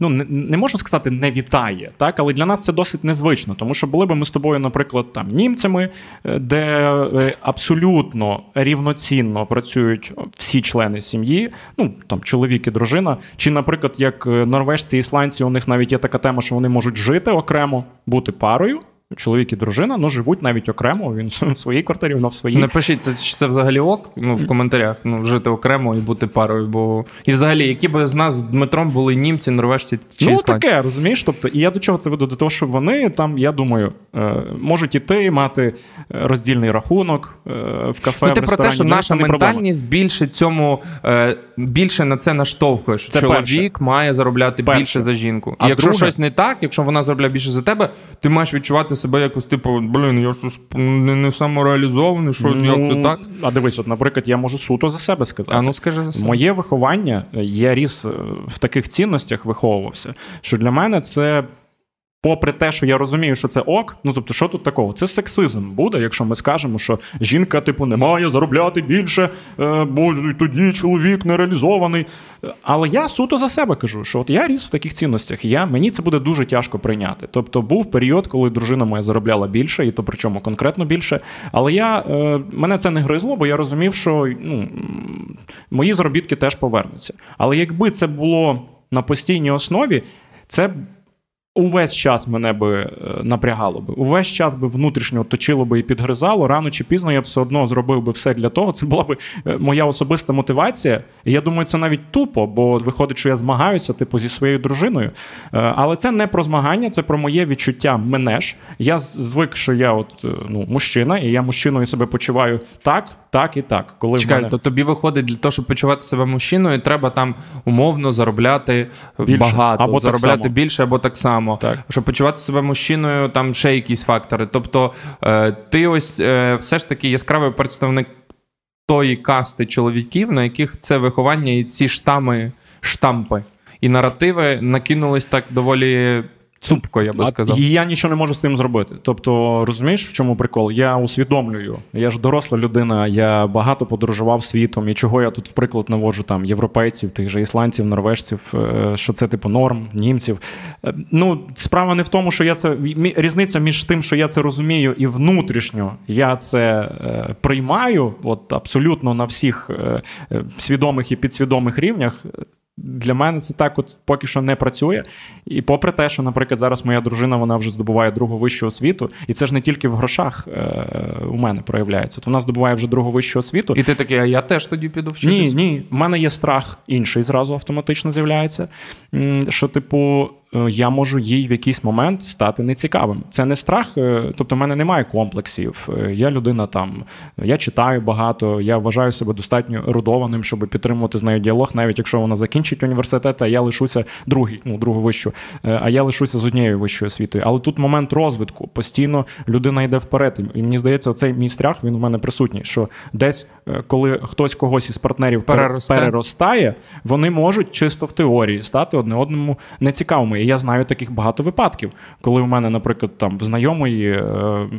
Speaker 2: ну не, не можу сказати, не вітає, так, але для нас це досить незвично, тому що були б ми з тобою, наприклад, там німцями, е, де е, абсолютно рівноцінно працюють всі члени сім'ї, ну там чоловік і дружина, чи, наприклад, як е, норвежці ісландці, у них навіть є така тема, що вони можуть жити окремо, бути парою чоловік і дружина ну, живуть навіть окремо. Він в своїй квартирі, вона в своїй.
Speaker 1: Напишіть, це це взагалі ок? Ну, в коментарях. Ну, жити окремо і бути парою. Бо і взагалі, які б з нас з Дмитром були німці, норвежці чи
Speaker 2: Ну,
Speaker 1: ісландці?
Speaker 2: таке, розумієш? Тобто, і я до чого це веду? До того, що вони там, я думаю, е, можуть іти, мати роздільний рахунок е, в кафе.
Speaker 1: Ну, ти
Speaker 2: в
Speaker 1: про те, що наша ментальність більше цьому е, більше на це наштовхує. що це Чоловік перше. має заробляти перше. більше за жінку. А якщо друге... щось не так, якщо вона заробляє більше за тебе, ти маєш відчувати себе якось, типу, блін, я ж не, не самореалізований, що ну, як це так.
Speaker 2: А дивись, от, наприклад, я можу суто за себе сказати.
Speaker 1: А ну скажи за себе.
Speaker 2: Моє виховання, я ріс е, в таких цінностях, виховувався, що для мене це Попри те, що я розумію, що це ок, ну тобто, що тут такого? Це сексизм буде, якщо ми скажемо, що жінка, типу, не має заробляти більше, е, бо тоді чоловік не реалізований. Але я суто за себе кажу, що от я ріс в таких цінностях, я, мені це буде дуже тяжко прийняти. Тобто був період, коли дружина моя заробляла більше, і то причому конкретно більше. Але я, е, мене це не гризло, бо я розумів, що ну, мої заробітки теж повернуться. Але якби це було на постійній основі, це увесь час мене би е, напрягало би, увесь час би внутрішньо точило би і підгризало. Рано чи пізно я б все одно зробив би все для того. Це була б е, моя особиста мотивація. І я думаю, це навіть тупо, бо виходить, що я змагаюся, типу, зі своєю дружиною. Е, але це не про змагання, це про моє відчуття мене ж. Я звик, що я от ну, мужчина, і я мужчиною себе почуваю так, так і так. Коли
Speaker 1: Чекай,
Speaker 2: мене...
Speaker 1: то тобі виходить для того, щоб почувати себе мужчиною, треба там умовно заробляти більше. багато, або заробляти більше або так само само, так. щоб почувати себе мужчиною, там ще якісь фактори. Тобто, е, ти ось е, все ж таки яскравий представник тої касти чоловіків, на яких це виховання і ці штами, штампи і наративи накинулись так доволі цупко, я би сказав.
Speaker 2: І я нічого не можу з тим зробити. Тобто, розумієш, в чому прикол? Я усвідомлюю. Я ж доросла людина, я багато подорожував світом. І чого я тут, в приклад, наводжу там європейців, тих же ісландців, норвежців, е, що це типу норм, німців. Е, ну, справа не в тому, що я це різниця між тим, що я це розумію, і внутрішньо я це е, приймаю, от абсолютно на всіх свідомих і підсвідомих рівнях. Для мене це так, от поки що не працює. І попри те, що, наприклад, зараз моя дружина вона вже здобуває другу вищу освіту, і це ж не тільки в грошах е, у мене проявляється. То вона здобуває вже другу вищу освіту.
Speaker 1: І ти такий, а я теж тоді піду вчитися?
Speaker 2: Ні, ні. У мене є страх інший зразу автоматично з'являється. Що, типу, я можу їй в якийсь момент стати нецікавим. Це не страх, е, тобто в мене немає комплексів. Е, я людина там, я читаю багато, я вважаю себе достатньо ерудованим, щоб підтримувати з нею діалог, навіть якщо вона закінчить університет, а я лишуся другий, ну другу вищу, а я лишуся з однією вищою освітою. Але тут момент розвитку. Постійно людина йде вперед. І мені здається, цей мій страх він в мене присутній. Що десь, коли хтось когось із партнерів Переросте. переростає, вони можуть чисто в теорії стати одне одному нецікавими. І я знаю таких багато випадків, коли у мене, наприклад, там в знайомої е,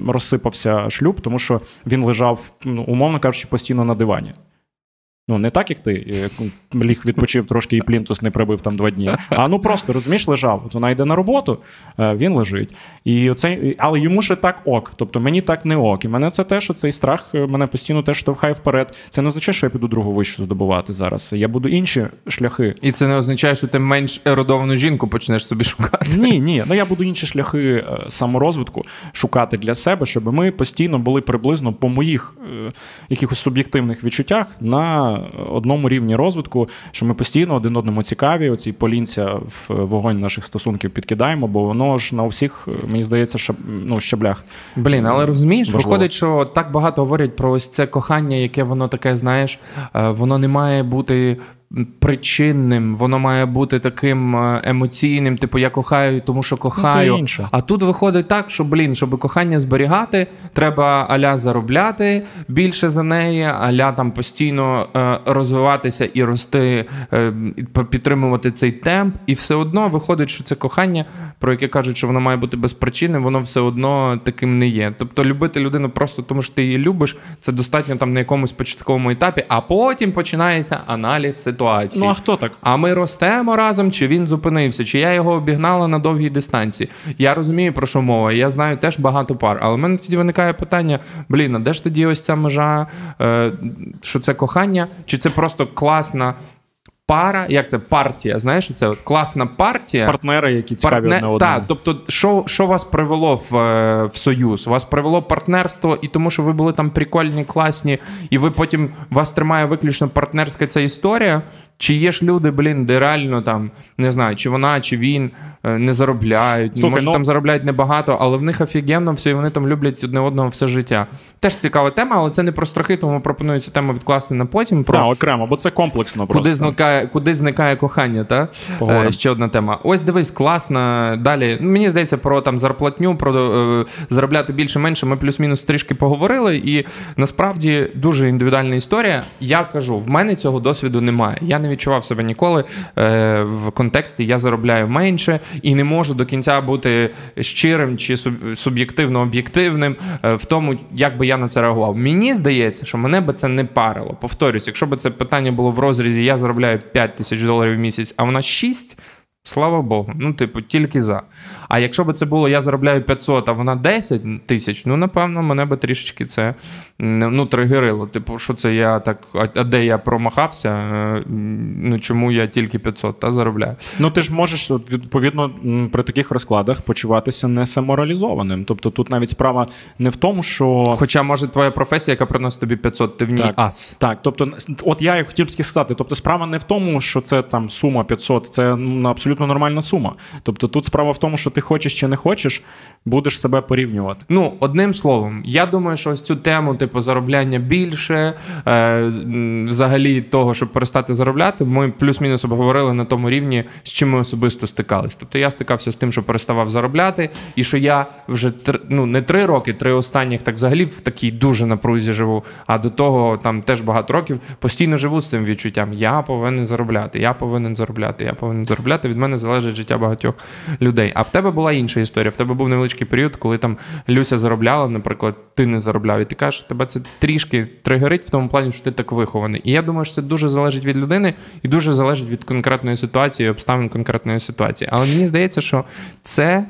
Speaker 2: розсипався шлюб, тому що він лежав, ну, умовно кажучи, постійно на дивані. Ну, не так, як ти ліг відпочив трошки і плінтус не прибив там два дні. А ну просто розумієш, лежав. От вона йде на роботу, е, він лежить. І оце, Але йому ще так ок. Тобто мені так не ок. І мене це те, що цей страх е, мене постійно теж штовхає вперед. Це не означає, що я піду другу вищу здобувати зараз. Я буду інші шляхи.
Speaker 1: І це не означає, що ти менш ерудовану жінку почнеш собі шукати.
Speaker 2: Ні, ні. Ну я буду інші шляхи е, саморозвитку шукати для себе, щоб ми постійно були приблизно по моїх якихось суб'єктивних відчуттях на одному рівні розвитку, що ми постійно один одному цікаві. Оці полінця в вогонь наших стосунків підкидаємо, бо воно ж на всіх, мені здається, шаб, ну, щаблях.
Speaker 1: Блін, але розумієш, важливо. виходить, що так багато говорять про ось це кохання, яке воно таке, знаєш, е, воно не має бути причинним, воно має бути таким е, емоційним, типу я кохаю, тому що кохаю. Ну, а тут виходить так, що блін, щоб кохання зберігати, треба аля заробляти більше за неї, аля там постійно е, розвиватися і рости, е, підтримувати цей темп. І все одно виходить, що це кохання, про яке кажуть, що воно має бути без причини, воно все одно таким не є. Тобто любити людину просто тому, що ти її любиш, це достатньо там на якомусь початковому етапі, а потім починається аналіз ситуації ситуації.
Speaker 2: Ну а хто так?
Speaker 1: А ми ростемо разом, чи він зупинився, чи я його обігнала на довгій дистанції. Я розумію, про що мова. Я знаю теж багато пар. Але в мене тоді виникає питання: блін, а де ж тоді ось ця межа, е, що це кохання, чи це просто класна пара, як це партія? Знаєш, це класна партія.
Speaker 2: Партнери, які цікаві Партне... одне одному.
Speaker 1: Так, тобто, що що вас привело в е, в союз? Вас привело партнерство, і тому, що ви були там прикольні, класні, і ви потім вас тримає виключно партнерська ця історія. Чи є ж люди, блін, де реально там не знаю, чи вона, чи він е, не заробляють, Слухай, може ну... там заробляють небагато, але в них офігенно все, і вони там люблять одне одного все життя. Теж цікава тема, але це не про страхи, тому пропоную цю тему відкласти на потім. Про
Speaker 2: да, окремо, бо це комплексно.
Speaker 1: просто. Куди зникає, куди зникає кохання? Та? Е, ще одна тема. Ось дивись, класно. Далі. Мені здається, про там зарплатню, про е, заробляти більше-менше. Ми плюс-мінус трішки поговорили, і насправді дуже індивідуальна історія. Я кажу, в мене цього досвіду немає. Я не відчував себе ніколи е, в контексті я заробляю менше і не можу до кінця бути щирим чи суб'єктивно об'єктивним е, в тому, як би я на це реагував. Мені здається, що мене би це не парило. Повторюсь, якщо б це питання було в розрізі, я заробляю 5 тисяч доларів в місяць, а вона 6, Слава Богу, ну, типу, тільки за. А якщо б це було, я заробляю 500, а вона 10 тисяч, ну, напевно, мене би трішечки це ну, тригерило. Типу, що це я так, а де я промахався, е, ну чому я тільки 500 та заробляю?
Speaker 2: Ну, ти ж можеш, відповідно, при таких розкладах почуватися не самореалізованим. Тобто тут навіть справа не в тому, що.
Speaker 1: Хоча, може, твоя професія, яка приносить тобі 500, ти в ній
Speaker 2: так,
Speaker 1: ас.
Speaker 2: Так, тобто, от я хотів сказати, тобто, справа не в тому, що це там сума 500, це абсолютно абсолютно нормальна сума. Тобто тут справа в тому, що ти хочеш чи не хочеш, будеш себе порівнювати.
Speaker 1: Ну, одним словом, я думаю, що ось цю тему, типу, заробляння більше, е, взагалі того, щоб перестати заробляти, ми плюс-мінус обговорили на тому рівні, з чим ми особисто стикались. Тобто я стикався з тим, що переставав заробляти, і що я вже ну, не три роки, три останніх, так взагалі в такій дуже напрузі живу. А до того там теж багато років постійно живу з цим відчуттям. Я повинен заробляти, я повинен заробляти, я повинен заробляти. Від мене залежить життя багатьох людей. А в тебе була інша історія. В тебе був невеличкий період, коли там Люся заробляла, наприклад, ти не заробляв, і ти кажеш, що тебе це трішки тригерить в тому плані, що ти так вихований. І я думаю, що це дуже залежить від людини і дуже залежить від конкретної ситуації, обставин конкретної ситуації. Але мені здається, що це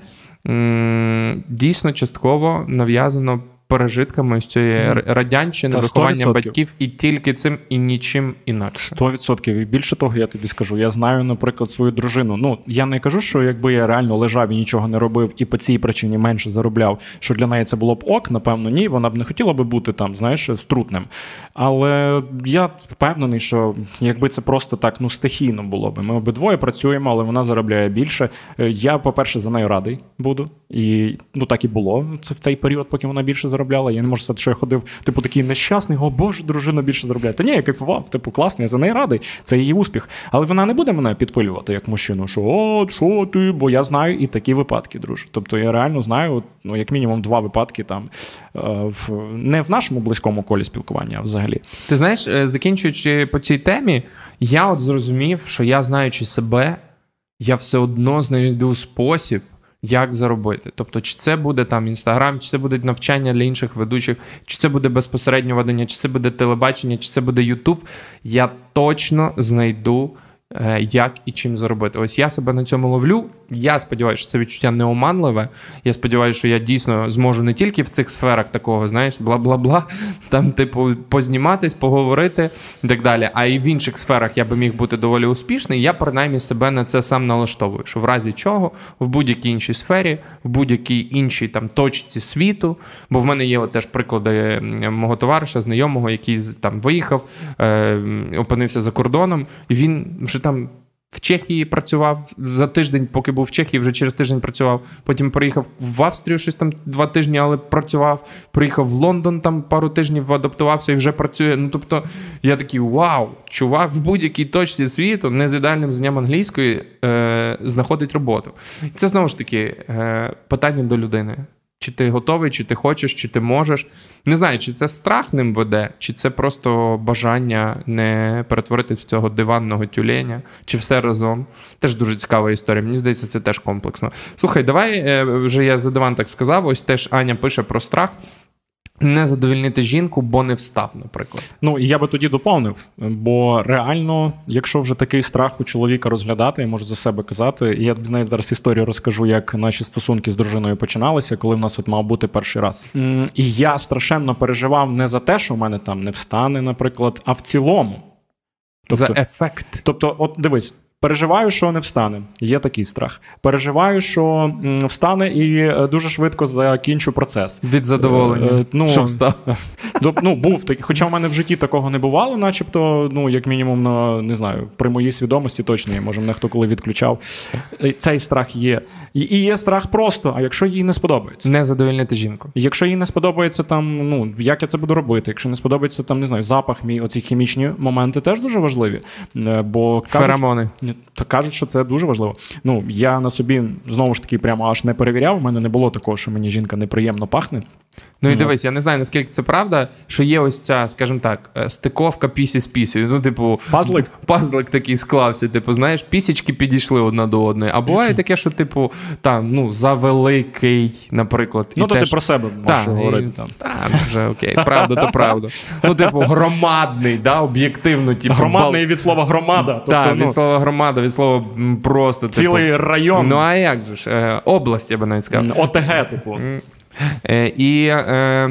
Speaker 1: дійсно частково нав'язано пережитками з цієї mm. радянщини, виховання батьків і тільки цим і нічим інакше.
Speaker 2: Сто відсотків. І більше того, я тобі скажу. Я знаю, наприклад, свою дружину. Ну я не кажу, що якби я реально лежав і нічого не робив, і по цій причині менше заробляв, що для неї це було б ок, напевно, ні. Вона б не хотіла би бути там, знаєш, струтним. Але я впевнений, що якби це просто так ну стихійно було би. Ми обидвоє працюємо, але вона заробляє більше. Е, я, по-перше, за нею радий буду. І ну так і було це в цей період, поки вона більше заробляла. Я не можу сказати, що я ходив, типу, такий нещасний, о Боже, дружина більше заробляє. Та ні, я кайфував, типу, класно, я за неї радий. Це її успіх. Але вона не буде мене підпилювати як мужчину, що о, що ти? Бо я знаю і такі випадки, друже. Тобто я реально знаю, ну як мінімум два випадки там е, в не в нашому близькому колі спілкування, а взагалі.
Speaker 1: Ти знаєш, е, закінчуючи по цій темі, я от зрозумів, що я знаючи себе, я все одно знайду спосіб як заробити. Тобто, чи це буде там інстаграм, чи це буде навчання для інших ведучих, чи це буде безпосередньо ведення, чи це буде телебачення, чи це буде Ютуб. Я точно знайду. Е, як і чим заробити. Ось я себе на цьому ловлю. Я сподіваюся, що це відчуття неоманливе. Я сподіваюся, що я дійсно зможу не тільки в цих сферах такого, знаєш, бла-бла-бла, там, типу, позніматись, поговорити і так далі. А і в інших сферах я би міг бути доволі успішний. Я принаймні себе на це сам налаштовую. Що в разі чого, в будь-якій іншій сфері, в будь-якій іншій там точці світу, бо в мене є от теж приклади мого товариша, знайомого, який там виїхав, е, опинився за кордоном, і він вже там в Чехії працював за тиждень, поки був в Чехії, вже через тиждень працював. Потім приїхав в Австрію щось там два тижні, але працював. Приїхав в Лондон, там пару тижнів адаптувався і вже працює. Ну тобто, я такий вау, чувак, в будь-якій точці світу, не з ідеальним знанням англійської, е, знаходить роботу. Це знову ж таки е, питання до людини. Чи ти готовий, чи ти хочеш, чи ти можеш. Не знаю, чи це страх ним веде, чи це просто бажання не перетворитись в цього диванного тюленя, чи все разом. Теж дуже цікава історія. Мені здається, це теж комплексно. Слухай, давай е, вже я за диван так сказав. Ось теж Аня пише про страх. Не задовільнити жінку, бо не встав, наприклад.
Speaker 2: Ну і я би тоді доповнив. Бо реально, якщо вже такий страх у чоловіка розглядати, я можу за себе казати. І я знаєш, зараз історію розкажу, як наші стосунки з дружиною починалися, коли в нас от мав бути перший раз. І я страшенно переживав не за те, що в мене там не встане, наприклад, а в цілому.
Speaker 1: Тобто, за ефект.
Speaker 2: Тобто, от дивись, Переживаю, що не встане. Є такий страх. Переживаю, що встане і е, дуже швидко закінчу процес.
Speaker 1: Від задоволення. Е, ну, що встав. [laughs]
Speaker 2: Ну, був такий. Хоча в мене в житті такого не бувало, начебто, ну, як мінімум, на не знаю, при моїй свідомості точно є. Може, мене хто коли відключав. Е, цей страх є. І є страх просто, а якщо їй не сподобається.
Speaker 1: Не задовольнити жінку.
Speaker 2: Якщо їй не сподобається там, ну як я це буду робити, якщо не сподобається там, не знаю, запах, мій оці хімічні моменти теж дуже важливі. Бо
Speaker 1: кажуть, Феромони
Speaker 2: то кажуть, що це дуже важливо. Ну я на собі знову ж таки прямо аж не перевіряв. У мене не було такого, що мені жінка неприємно пахне.
Speaker 1: Ну і дивись, я не знаю, наскільки це правда, що є ось ця, скажімо так, е, стиковка пісі з пісею. Ну, типу,
Speaker 2: пазлик
Speaker 1: пазлик такий склався. Типу, знаєш, пісічки підійшли одна до одної. А буває таке, що, типу, там, ну, завеликий, наприклад.
Speaker 2: Ну, і то теж... ти про себе можеш та, говорити і... там.
Speaker 1: Так, ну, вже окей, правда, то правда. Ну, типу, громадний, да, об'єктивно. Типу,
Speaker 2: Громадний бал... від слова громада.
Speaker 1: Тобто, так, ну... від слова громада, від слова просто.
Speaker 2: Цілий
Speaker 1: типу...
Speaker 2: район.
Speaker 1: Ну, а як же ж? Е, область, я би навіть сказав.
Speaker 2: ОТГ, типу.
Speaker 1: Е, І е,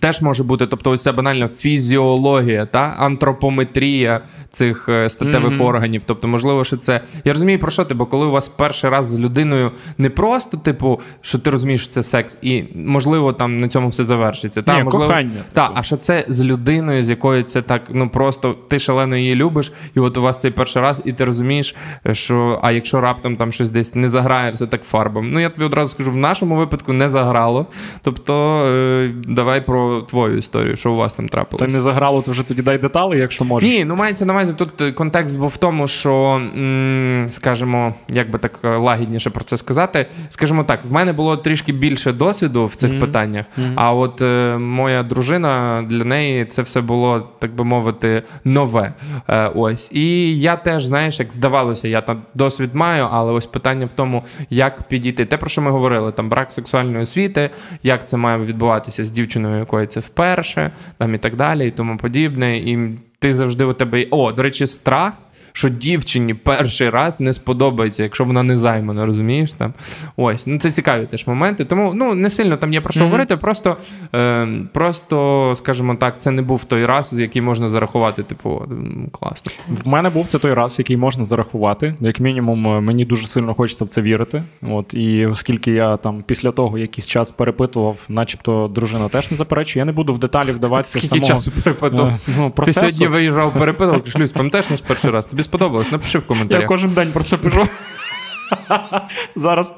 Speaker 1: Теж може бути, тобто, ось ця банальна фізіологія та антропометрія цих е, статевих mm-hmm. органів. Тобто, можливо, що це. Я розумію, про що ти, бо коли у вас перший раз з людиною не просто, типу, що ти розумієш, що це секс, і можливо там на цьому все завершиться. Та,
Speaker 2: Ні,
Speaker 1: можливо,
Speaker 2: кохання.
Speaker 1: Та, типу. а що це з людиною, з якою це так, ну просто ти шалено її любиш, і от у вас цей перший раз, і ти розумієш, що а якщо раптом там щось десь не заграє, все так фарбом. Ну я тобі одразу скажу, в нашому випадку не заграло. Тобто, е, давай про твою історію, що у вас там трапилося.
Speaker 2: Це не заграло, то вже тоді дай деталі, якщо можеш.
Speaker 1: Ні, ну мається на увазі тут е, контекст був в тому, що, скажімо, як би так е, лагідніше про це сказати. Скажімо так, в мене було трішки більше досвіду в цих mm-hmm. питаннях, mm-hmm. а от е, моя дружина для неї це все було, так би мовити, нове. Е, ось. І я теж, знаєш, як здавалося, я там досвід маю, але ось питання в тому, як підійти. Те, про що ми говорили, там брак сексуальної освіти, як це має відбуватися з дівчиною, якої це вперше, там і так далі, і тому подібне. І ти завжди у тебе. О, до речі, страх. Що дівчині перший раз не сподобається, якщо вона не займана, розумієш? Там ось ну це цікаві теж моменти. Тому ну не сильно там є про що mm-hmm. говорити. Просто, е, просто, скажімо так, це не був той раз, який можна зарахувати. Типу, класно.
Speaker 2: В мене був це той раз, який можна зарахувати. Як мінімум, е, мені дуже сильно хочеться в це вірити. От і оскільки я там після того якийсь час перепитував, начебто дружина теж не заперечує, я не буду в деталі вдаватися.
Speaker 1: Скільки самого, часу перепитував? Е, ну, Ти сьогодні виїжджав, перепитував, [laughs] шлюз, пам'ятаєш наш перший раз? Тобі сподобалось? Напиши в коментарях.
Speaker 2: Я кожен день про це пишу. [laughs] Зараз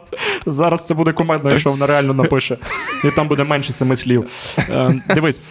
Speaker 2: зараз це буде комедно, якщо вона реально напише, і там буде менше семи слів. Е, дивись,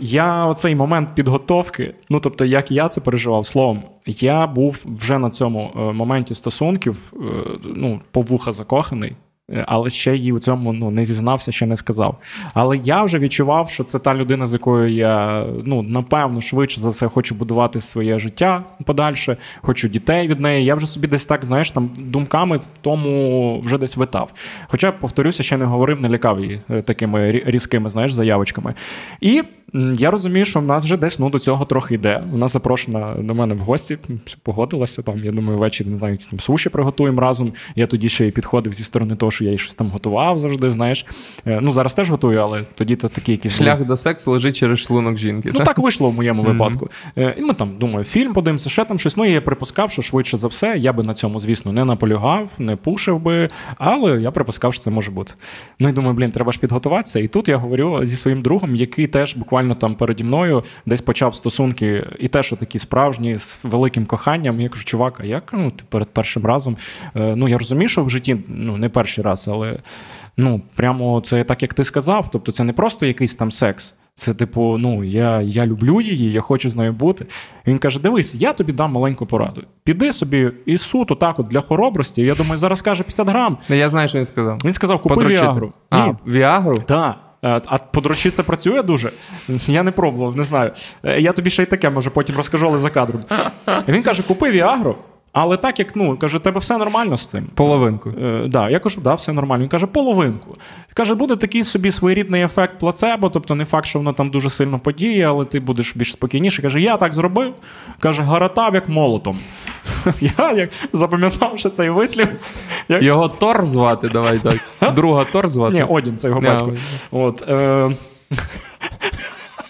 Speaker 2: я оцей момент підготовки, ну тобто, як я це переживав словом, я був вже на цьому е, моменті стосунків, е, ну, по вуха закоханий. Е, але ще їй у цьому ну, не зізнався, ще не сказав. Але я вже відчував, що це та людина, з якою я ну, напевно швидше за все хочу будувати своє життя подальше, хочу дітей від неї. Я вже собі десь так, знаєш, там думками в тому вже десь витав. Хоча, повторюся, ще не говорив, не лякав її е, такими різкими, знаєш, заявочками. І я розумію, що в нас вже десь ну, до цього трохи йде. Вона запрошена до мене в гості, погодилася там. Я думаю, ввечері не знаю, якісь там суші приготуємо разом. Я тоді ще й підходив зі сторони того, що я їй щось там готував завжди. Знаєш. Е, ну зараз теж готую, але тоді то такі якісь
Speaker 1: шлях до сексу лежить через шлунок жінки.
Speaker 2: Ну так вийшло в моєму mm-hmm. випадку. Е, і ми там думаю, фільм подивимося, ще там щось. Ну я припускав, що швидше за все, я би на цьому, звісно, не наполягав, не пушив би, але я припускав, що це може бути. Ну і думаю, блін, треба ж підготуватися. І тут я говорю зі своїм другом, який теж буквально там переді мною десь почав стосунки, і те, що такі справжні з великим коханням. Я кажу, чувак, а як ну, ти перед першим разом? Е, ну я розумію, що в житті ну не перший раз, але ну прямо це так, як ти сказав. Тобто, це не просто якийсь там секс. Це, типу, ну я я люблю її, я хочу з нею бути. І Він каже: Дивись, я тобі дам маленьку пораду. Піди собі і суд, отак от для хоробрості. Я думаю, зараз каже 50 грам.
Speaker 1: Я знаю, що він сказав.
Speaker 2: Він сказав, купи Подручити. Віагру.
Speaker 1: А, Ні. Віагру?
Speaker 2: Так. Е, а подручі це працює дуже? Я не пробував, не знаю. Е, я тобі ще й таке, може, потім розкажу, але за кадром. Він каже: купи Віагру. Але так як ну каже, тебе все нормально з цим.
Speaker 1: Половинку.
Speaker 2: Е, да, Я кажу, да, все нормально. Він каже, половинку. Каже, буде такий собі своєрідний ефект плацебо, тобто не факт, що воно там дуже сильно подіє, але ти будеш більш спокійніше. Каже, я так зробив. Каже, гаратав як молотом. [laughs] Я як запам'ятавши цей вислів.
Speaker 1: Як... Його Тор звати, давай так. Друга Тор звати.
Speaker 2: Ні, Одін, це його батько. От, е...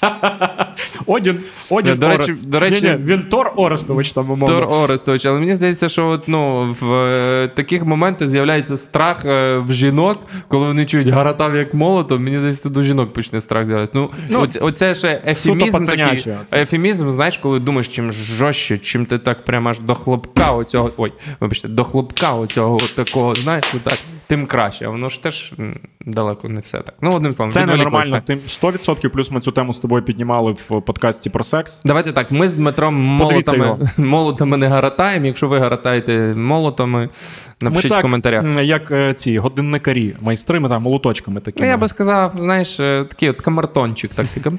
Speaker 2: [laughs] Одін, Одін
Speaker 1: до речі, до речі,
Speaker 2: ні, ні, він Тор Орестович там умовно.
Speaker 1: Тор Орестович, але мені здається, що от, ну, в е, таких моментах з'являється страх е, в жінок, коли вони чують гаратав як молотом, мені здається, тут у жінок почне страх з'являтися. Ну, ну оце, оце ще ефемізм такий. Ефемізм, знаєш, коли думаєш, чим жорстче, чим ти так прямо аж до хлопка оцього. Ой, вибачте, до хлопка оцього такого, знаєш, так, тим краще. А воно ж теж далеко не все так. Ну, одним словом,
Speaker 2: це ненормально. Тим 100% плюс ми цю тему з тобою піднімали в подкасті про секс.
Speaker 1: Давайте так. Ми з Дмитром молотами [laughs] молотами не гаратаємо. Якщо ви гаратаєте молотами, напишіть
Speaker 2: ми
Speaker 1: в коментарях.
Speaker 2: Як е, ці годинникарі, майстри, ми там молоточками такими.
Speaker 1: Ну, я би сказав, знаєш, е, такий от камертончик. так, [laughs]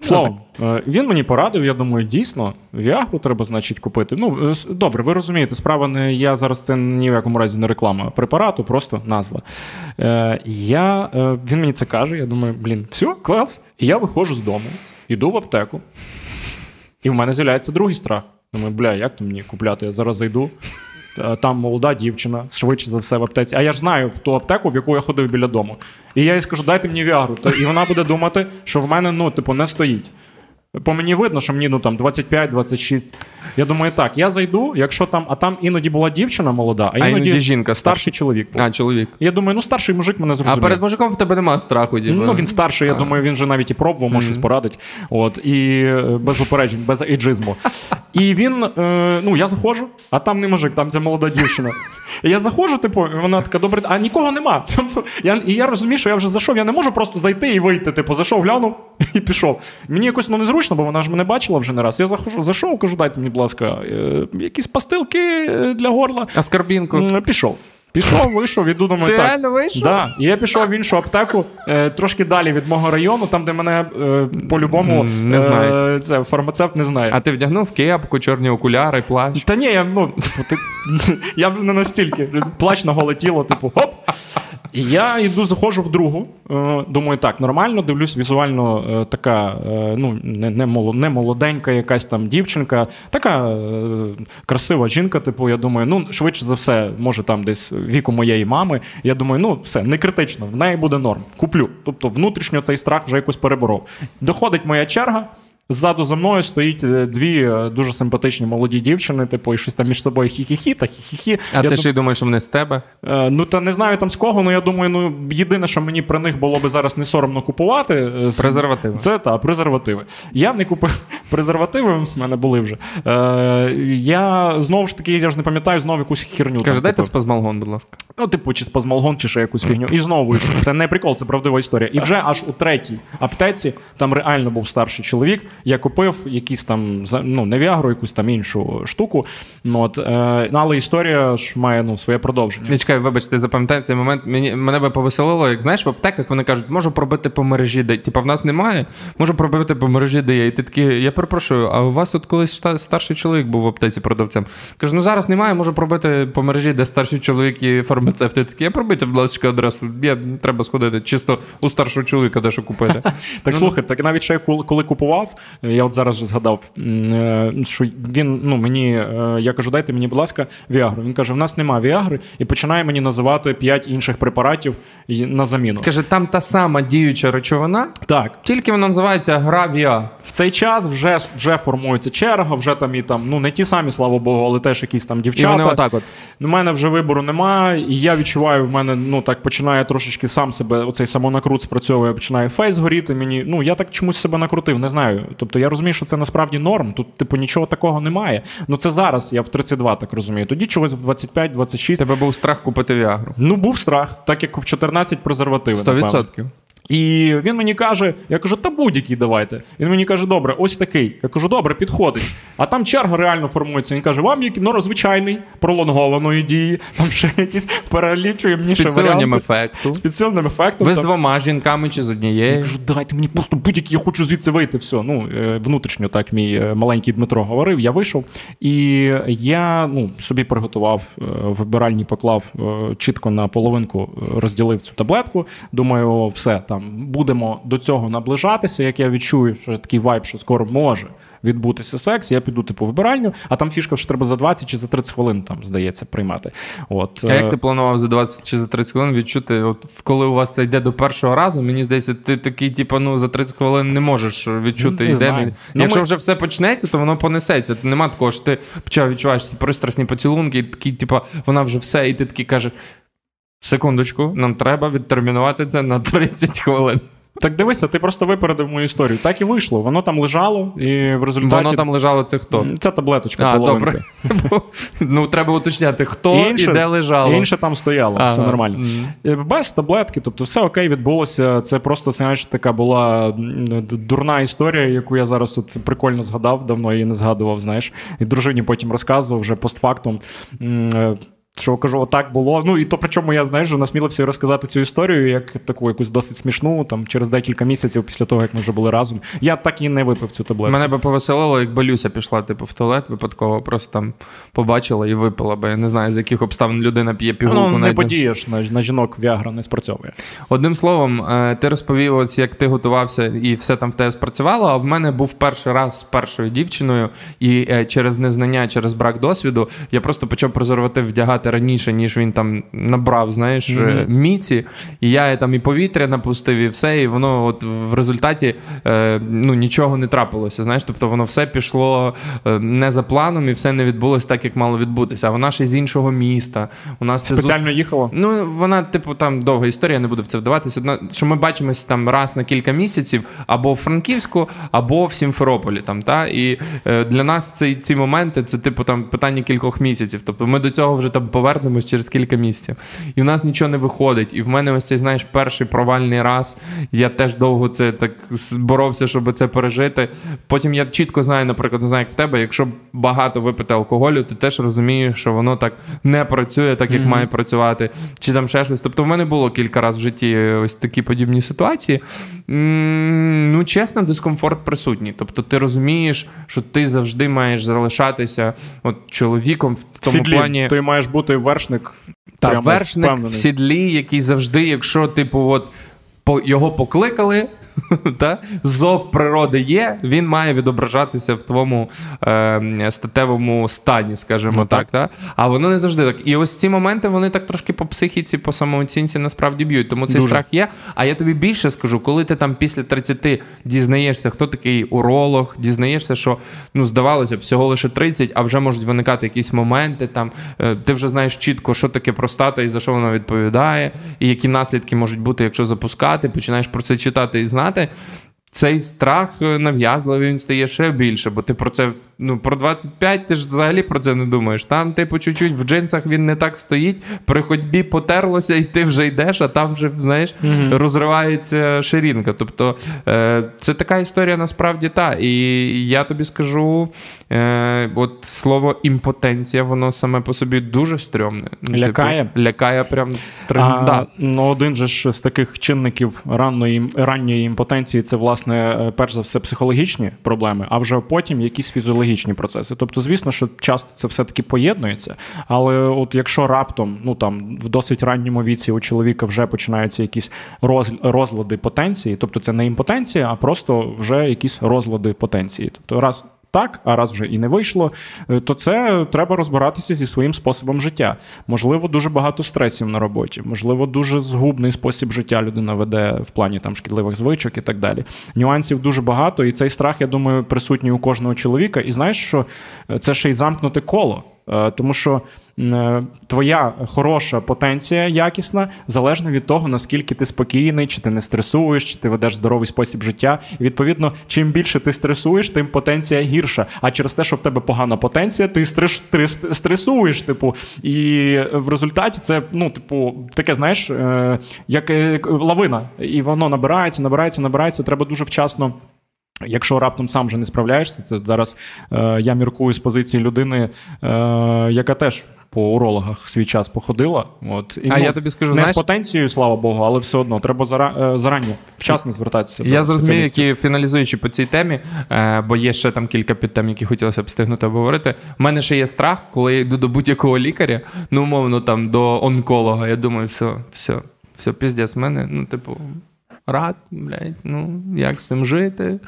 Speaker 2: Словом, е, він мені порадив, я думаю, дійсно, Віагру треба, значить, купити. Ну, добре, ви розумієте, справа не я зараз це ні в якому разі не реклама препарату, просто назва. Я, Він мені це каже, я думаю, блін, все, клас. І я виходжу з дому, іду в аптеку, і в мене з'являється другий страх. Думаю, бля, як то мені купляти? Я зараз зайду. Там молода дівчина, швидше за все в аптеці. А я ж знаю в ту аптеку, в яку я ходив біля дому. І я їй скажу, дайте мені віагру. І вона буде думати, що в мене ну, типу, не стоїть. По мені видно, що мені ну там 25-26. Я думаю, так, я зайду, якщо там, а там іноді була дівчина молода, а іноді, а іноді жінка старший чоловік.
Speaker 1: Був. А, чоловік.
Speaker 2: Я думаю, ну старший мужик мене зрозуміє.
Speaker 1: А перед мужиком в тебе немає страху. Діба.
Speaker 2: Ну він старший, я а. думаю, він вже навіть і пробував, може mm-hmm. щось порадить. От, і е, без упереджень, без ейджизму. І він, е, ну я заходжу, а там не мужик, там ця молода дівчина. Я заходжу, типу, вона така, добре, а нікого нема. [laughs] Тобто, я, І я розумію, що я вже зайшов, я не можу просто зайти і вийти. Типу, зайшов, глянув [laughs] і пішов. Мені якось ну, незручно, бо вона ж мене бачила вже не раз. Я захожу, зайшов, кажу, дайте мені, будь ласка, е, якісь пастилки е, для горла.
Speaker 1: Аскарбінку.
Speaker 2: Пішов. Пішов, вийшов, іду думаю,
Speaker 1: Ти
Speaker 2: так.
Speaker 1: реально вийшов?
Speaker 2: Да. І я пішов в іншу аптеку, е, трошки далі від мого району, там, де мене е, по-любому
Speaker 1: Не
Speaker 2: е,
Speaker 1: знають.
Speaker 2: це, фармацевт не знає.
Speaker 1: А ти вдягнув кепку, чорні окуляри, плащ.
Speaker 2: Та ні, я, ну, типу, ти, [laughs] я вже не настільки. Плач на голе тіло, типу, хоп. І я йду, заходжу в другу. Е, думаю, так, нормально, дивлюсь, візуально е, така, е, ну, не, не, моло- не молоденька якась там дівчинка, така е, красива жінка, типу, я думаю, ну, швидше за все, може там десь віку моєї мами. Я думаю, ну, все, не критично, в неї буде норм. Куплю. Тобто внутрішньо цей страх вже якось переборов. Доходить моя черга. Ззаду за мною стоїть е, дві е, дуже симпатичні молоді дівчини, типу, і щось там між собою хі-хі-хі та хі-хі-хі.
Speaker 1: А
Speaker 2: Я
Speaker 1: ти
Speaker 2: дум-
Speaker 1: ще й думаєш, що вони з тебе?
Speaker 2: Е, Ну, та не знаю там з кого, ну я думаю, ну єдине, що мені про них було би зараз не соромно купувати. з-
Speaker 1: Презервативи.
Speaker 2: Це та, презервативи. Я не купив [laughs] презервативи, в мене були вже. Е, я знову ж таки, я ж не пам'ятаю, знову якусь херню.
Speaker 1: Каже, дайте
Speaker 2: купив.
Speaker 1: спазмалгон, будь ласка.
Speaker 2: Ну, типу, чи спазмалгон, чи ще якусь фігню. І знову. Це не прикол, це правдива історія. І вже аж у третій аптеці там реально був старший чоловік. Я купив якісь там ну, не Віагру, якусь там іншу штуку. Ну, от, е, ну, але історія ж має ну, своє продовження.
Speaker 1: Я чекаю, вибачте, запам'ятай цей момент. Мені мене би повеселило, як знаєш, в аптеках вони кажуть, можу пробити по мережі, де типа в нас немає, можу пробити по мережі, де є. І ти такий, я перепрошую, а у вас тут колись ста- старший чоловік був в аптеці продавцем. Кажу, ну зараз немає, можу пробити по мережі, де старший чоловік і фармацевт. Я такий, я пробити, будь ласка, адресу. Я треба сходити, чисто у старшого чоловіка де що купити. [laughs]
Speaker 2: Так слухай, так навіть ще коли купував, я от зараз згадав, е, що він ну мені, е, я кажу, дайте мені, будь ласка, Віагру. Він каже: в нас немає Віагри, і починає мені називати п'ять інших препаратів на заміну.
Speaker 1: Каже, там та сама діюча речовина,
Speaker 2: Так,
Speaker 1: тільки вона називається гравія.
Speaker 2: в цей час вже, вже формується черга, вже там і там, ну не ті самі, слава Богу, але теж якісь там
Speaker 1: І вони отак от.
Speaker 2: У мене вже вибору немає, і я відчуваю, в мене ну так починає трошечки сам себе, оцей самонакрут спрацьовує, починає фейс горіти. Мені ну я так чомусь себе накрутив, не знаю. Тобто я розумію, що це насправді норм. Тут, типу, нічого такого немає. Ну це зараз я в 32 так розумію. Тоді чогось в 25-26.
Speaker 1: Тебе був страх купити Віагру.
Speaker 2: Ну був страх, так як в 14 презервативи. напевно.
Speaker 1: 100%.
Speaker 2: І він мені каже: я кажу, та будь-який давайте. Він мені каже, добре, ось такий. Я кажу, добре, підходить. А там черга реально формується. Він каже, вам який ну, звичайний, пролонгованої дії, там ще якісь перелічуємо
Speaker 1: З підсиленням ефекту.
Speaker 2: З підсиленням ефектом.
Speaker 1: Ви з двома жінками чи з
Speaker 2: Я кажу, дайте мені просто будь-який, я хочу звідси вийти. Все. Ну, е, внутрішньо так мій е, маленький Дмитро говорив, я вийшов. І я ну, собі приготував е, вибиральні поклав чітко на половинку, розділив цю таблетку. Думаю, все, там будемо до цього наближатися. Як я відчую, що такий вайб, що скоро може відбутися секс, я піду типу в вибиральню, а там фішка, що треба за 20 чи за 30 хвилин там, здається, приймати. От,
Speaker 1: А
Speaker 2: е,
Speaker 1: як ти планував за 20 чи за 30 хвилин відчути, от коли у вас це йде до першого разу, мені здається, ти такий, типу, ну за 30 хвилин не можеш відчути.
Speaker 2: Не
Speaker 1: йде.
Speaker 2: знаю. Ну,
Speaker 1: Якщо
Speaker 2: ми-
Speaker 1: вже все почнеться, то воно понесеться. Нема такого, що ти почав відчуваєш ці пристрасні поцілунки, і такі, типу, вона вже все, і ти такий кажеш. Секундочку, нам треба відтермінувати це на 30 хвилин.
Speaker 2: Так дивися, ти просто випередив мою історію. Так і вийшло. Воно там лежало, і в результаті.
Speaker 1: Воно там лежало це хто?
Speaker 2: Ця таблеточка
Speaker 1: А,
Speaker 2: половинка.
Speaker 1: добре. [laughs] ну, треба уточняти, хто
Speaker 2: Інше-
Speaker 1: і де лежало.
Speaker 2: Інше там стояло, все нормально. Е, Без таблетки, тобто все окей, відбулося. Це просто знаєш, така була дурна історія, яку я зараз от прикольно згадав, давно її не згадував. Знаєш, і дружині потім розказував вже постфактум. Що кажу, отак було. Ну і то причому я знаєш, насмілився розказати цю історію як таку якусь досить смішну, там через декілька місяців після того, як ми вже були разом. Я так і не випив цю таблетку.
Speaker 1: Мене би повеселило, якби Люся пішла типу, в туалет, випадково просто там побачила і випила, бо я не знаю, з яких обставин людина п'є пігулку.
Speaker 2: Ну, не
Speaker 1: навіть
Speaker 2: подієш на, на жінок Віагра не спрацьовує.
Speaker 1: Одним словом, е, ти розповів, ось, як ти готувався, і все там в тебе спрацювало. А в мене був перший раз з першою дівчиною, і е, через незнання, через брак досвіду, я просто почав презерватив вдягати раніше, ніж він там набрав, знаєш, е, міці. І я там і повітря напустив, і все. І воно от в результаті е, ну, нічого не трапилося. Знаєш, тобто воно все пішло е, не за планом, і все не відбулося так, як мало відбутися. А вона ще з іншого міста. У нас це зус-
Speaker 2: Спеціально їхала.
Speaker 1: Ну, вона, типу, там довга історія, я не буду в це вдаватися. Одна, що ми бачимось там раз на кілька місяців або в Франківську, або в Сімферополі. Там, та? І е, для нас ці, ці моменти це, типу, там питання кількох місяців. Тобто ми до цього вже там повернемось через кілька місяців. І в нас нічого не виходить. І в мене ось цей, знаєш, перший провальний раз. Я теж довго це так боровся, щоб це пережити. Потім я чітко знаю, наприклад, не знаю, як в тебе, якщо багато випити алкоголю, ти теж розумієш, що воно так не працює, так як mm-hmm. має працювати, чи там ще щось. Тобто, в мене було кілька разів в житті ось такі подібні ситуації. Ну, чесно, дискомфорт присутній. Тобто, ти розумієш, що ти завжди маєш залишатися от чоловіком в тому
Speaker 2: Сідлі.
Speaker 1: плані.
Speaker 2: Ти маєш бути вершник.
Speaker 1: Та вершник впевнений. в сідлі, який завжди, якщо типу, от по його покликали. [laughs] Та? Зов природи є, він має відображатися в твоєму е, статевому стані, скажімо ну, так. так. Та? А воно не завжди так. І ось ці моменти вони так трошки по психіці, по самооцінці насправді б'ють. Тому цей Дуже. страх є. А я тобі більше скажу, коли ти там після 30 дізнаєшся, хто такий уролог, дізнаєшся, що ну, здавалося, б, всього лише 30, а вже можуть виникати якісь моменти. Там е, Ти вже знаєш чітко, що таке простата і за що вона відповідає, і які наслідки можуть бути, якщо запускати, починаєш про це читати і знати знати. Цей страх е, нав'язливий він стає ще більше, бо ти про це ну про 25 ти ж взагалі про це не думаєш. Там, типу, чуть-чуть в джинсах він не так стоїть, при ходьбі потерлося, і ти вже йдеш, а там вже знаєш, mm розривається ширинка. Тобто е, це така історія насправді та. І я тобі скажу: е, от слово імпотенція, воно саме по собі дуже стрьомне.
Speaker 2: Ну, типу, лякає?
Speaker 1: Типу, лякає прям
Speaker 2: а, да. Ну, один же ж з таких чинників ранної ранньої імпотенції це власне власне, е, перш за все, психологічні проблеми, а вже потім якісь фізіологічні процеси. Тобто, звісно, що часто це все-таки поєднується. Але от якщо раптом, ну там в досить ранньому віці у чоловіка вже починаються якісь розлади потенції, тобто це не імпотенція, а просто вже якісь розлади потенції. Тобто, раз так, а раз вже і не вийшло, е, то це треба розбиратися зі своїм способом життя. Можливо, дуже багато стресів на роботі, можливо, дуже згубний спосіб життя людина веде в плані там шкідливих звичок і так далі. Нюансів дуже багато, і цей страх, я думаю, присутній у кожного чоловіка. І знаєш, що е, це ще й замкнуте коло. Е, тому що твоя хороша потенція якісна залежно від того, наскільки ти спокійний, чи ти не стресуєш, чи ти ведеш здоровий спосіб життя. І відповідно, чим більше ти стресуєш, тим потенція гірша. А через те, що в тебе погана потенція, ти стресуєш, типу, і в результаті це, ну, типу, таке, знаєш, е, як лавина, і воно набирається, набирається, набирається. Треба дуже вчасно. Якщо раптом сам вже не справляєшся, це зараз е, я міркую з позиції людини, е, яка теж по урологах свій час походила. От
Speaker 1: і, а ну, я тобі скажу
Speaker 2: не
Speaker 1: знаєш...
Speaker 2: з потенцією, слава Богу, але все одно треба зара... Е, зарані вчасно звертатися.
Speaker 1: Я зрозумів, які фіналізуючи по цій темі, е, бо є ще там кілька підтем, які хотілося б встигнути обговорити. У мене ще є страх, коли я йду до будь-якого лікаря, ну умовно там до онколога. Я думаю, все, все, все, піздець, мене, ну, типу рак, блядь, ну як з цим жити,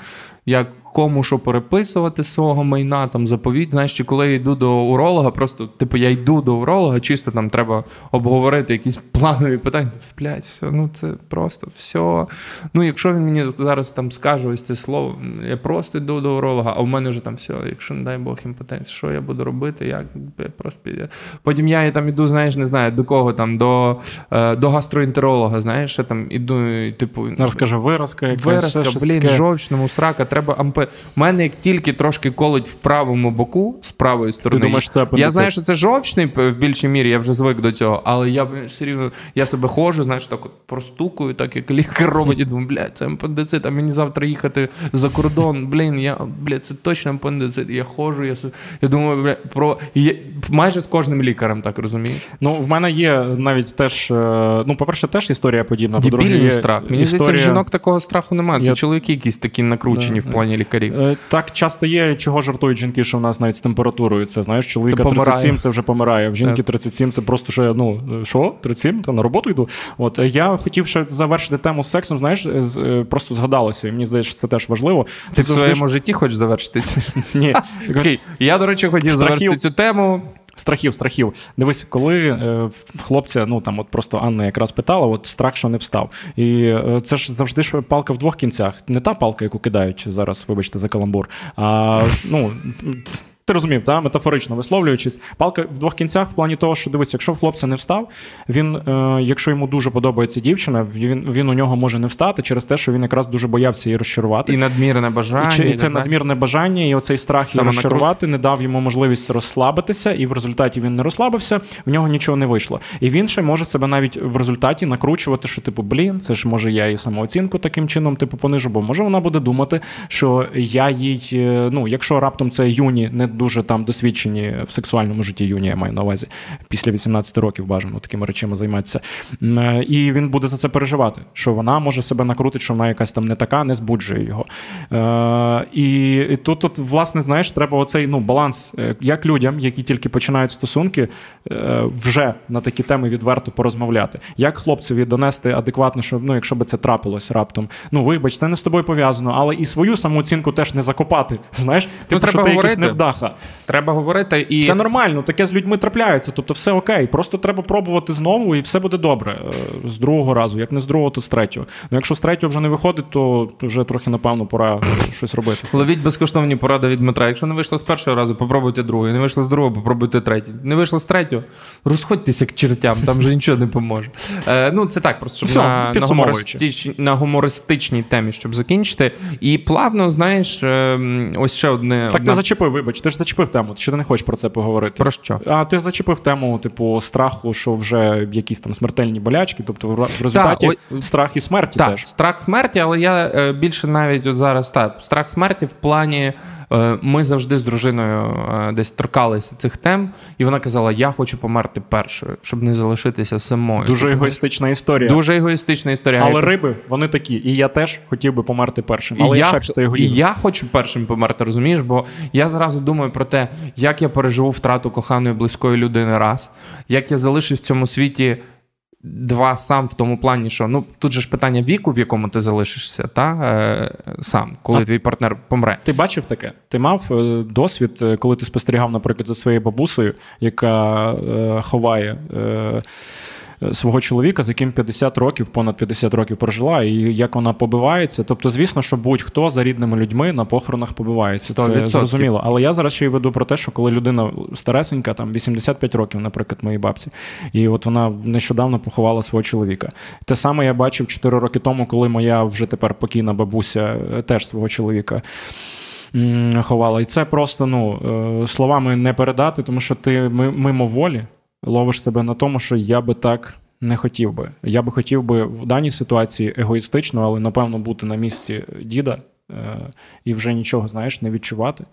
Speaker 1: як кому що переписувати з свого майна, там заповідь. Знаєш, чи коли я йду до уролога, просто типу я йду до уролога, чисто там треба обговорити якісь планові питання. Блять, все, ну це просто все. Ну, якщо він мені зараз там скаже ось це слово, я просто йду до уролога, а в мене вже там все, якщо не дай Бог імпотенція, що я буду робити, як я просто Потім я там іду, знаєш, не знаю, до кого там, до е, до гастроентеролога, знаєш, я там іду, типу.
Speaker 2: Розкаже, виразка, якась.
Speaker 1: Виразка, блін, жовчному срака, треба ампе. У мене як тільки трошки колить в правому боку з правої сторони.
Speaker 2: Ти думаєш, це
Speaker 1: Я знаю, що це жовчний в більшій мірі, я вже звик до цього, але я все рівно я себе ходжу, знаєш, так от простукую, так як лікар робить, і думаю, блядь, це апендицит, а мені завтра їхати за кордон. Блін, я блядь, це точно апендицит. Я ходжу, я я думаю, блядь, про я... майже з кожним лікарем, так розумієш?
Speaker 2: Ну, в мене є навіть теж, е, ну, по-перше, теж історія подібна.
Speaker 1: Дебільний страх. Мені історія... здається, жінок такого страху немає. Це я... чоловіки якісь такі накручені да. в плані лікарів.
Speaker 2: Е, так часто є, чого жартують жінки, що в нас навіть з температурою. Це знаєш, чоловіка 37 це вже помирає. В жінки 37 це просто ще, ну що, 37? Та на роботу йду. От я хотів ще завершити тему з сексом. Знаєш, е, просто згадалося, і мені здається, що це теж важливо.
Speaker 1: Ти, Ти в своєму житті хочеш завершити?
Speaker 2: Ні. [laughs]
Speaker 1: Я, до речі, хотів завершити цю тему.
Speaker 2: Страхів, страхів. Дивись, коли е, хлопця, ну там от просто Анна якраз питала, от страх, що не встав. І е, це ж завжди ж палка в двох кінцях. Не та палка, яку кидають зараз, вибачте, за каламбур. А ну Ти розумів, да? метафорично висловлюючись, палка в двох кінцях в плані того, що дивись, якщо хлопця не встав, він, е, якщо йому дуже подобається дівчина, він він у нього може не встати через те, що він якраз дуже боявся її розчарувати.
Speaker 1: І надмірне бажання.
Speaker 2: І, і це так, надмірне бажання, і оцей страх її розчарувати не дав йому можливість розслабитися, і в результаті він не розслабився, в нього нічого не вийшло. І він ще може себе навіть в результаті накручувати, що типу, блін, це ж може я і самооцінку таким чином типу понижу, бо може вона буде думати, що я їй, е, ну якщо раптом це юні не дуже там досвідчені в сексуальному житті юні, я маю на увазі після 18 років бажано такими речами займатися. Е, і він буде за це переживати, що вона може себе накрутити, що вона якась там не така, не збуджує його. Е, і тут, тут, власне, знаєш, треба оцей ну, баланс, е, як людям, які тільки починають стосунки, вже на такі теми відверто порозмовляти. Як хлопцеві донести адекватно, що ну, якщо би це трапилось раптом, ну вибач, це не з тобою пов'язано, але і свою самооцінку теж не закопати. [laughs] Знаєш,
Speaker 1: ну, типу, що ти якийсь невдаха. Треба говорити і
Speaker 2: це нормально, таке з людьми трапляється. Тобто, все окей. Просто треба пробувати знову, і все буде добре. Е, з другого разу, як не з другого, то з третього. Ну якщо з третього вже не виходить, то вже трохи напевно пора щось робити.
Speaker 1: Ловіть безкоштовні поради від Дмитра. Якщо не вийшло з першого разу, попробуйте другий. Не вийшло з другого, попробуйте третій. Не вийшло з третього, розходьтеся к чертям, там вже нічого не поможе. Е, Ну це так, просто щоб все, на, на, гумористич, на гумористичній темі, щоб закінчити. І плавно, знаєш, ем, ось ще одне.
Speaker 2: Так одна... ти зачепив, вибач, ти ж зачепив тему. що ти не хочеш про це поговорити?
Speaker 1: Про що?
Speaker 2: А ти зачепив тему, типу, страху, що вже якісь там смертельні болячки, тобто в результаті та, о... страх і смерті
Speaker 1: так,
Speaker 2: теж.
Speaker 1: Страх смерті, але я е, більше навіть зараз так, страх смерті в плані. Е, ми завжди з дружиною е, десь торкалися цих тем, і вона казала: Я хочу померти першою, щоб не залишитися самою.
Speaker 2: Дуже тобто, егоїстична історія.
Speaker 1: Дуже егоїстична історія.
Speaker 2: Але риби вони такі, і я теж хотів би померти першим. Але і я, це егоїзм.
Speaker 1: І я хочу першим померти, розумієш? Бо я зразу думаю про те, як я переживу втрату коханої близької людини раз, як я залишусь в цьому світі два сам в тому плані, що ну тут же ж питання віку, в якому ти залишишся, та е, сам, коли а твій партнер помре.
Speaker 2: Ти бачив таке? Ти мав е, досвід, е, коли ти спостерігав, наприклад, за своєю бабусею, яка е, ховає. Е, свого чоловіка, з яким 50 років, понад 50 років прожила, і як вона побивається. Тобто, звісно, що будь-хто за рідними людьми на похоронах побивається. Це зрозуміло. Але я зараз ще й веду про те, що коли людина старесенька, там 85 років, наприклад, моїй бабці, і от вона нещодавно поховала свого чоловіка. Те саме я бачив 4 роки тому, коли моя вже тепер покійна бабуся е, теж свого чоловіка. Ховала. І це просто ну, е, словами не передати, тому що ти мимоволі ловиш себе на тому, що я би так не хотів би. Я би хотів би в даній ситуації егоїстично, але напевно бути на місці діда е, і вже нічого знаєш, не відчувати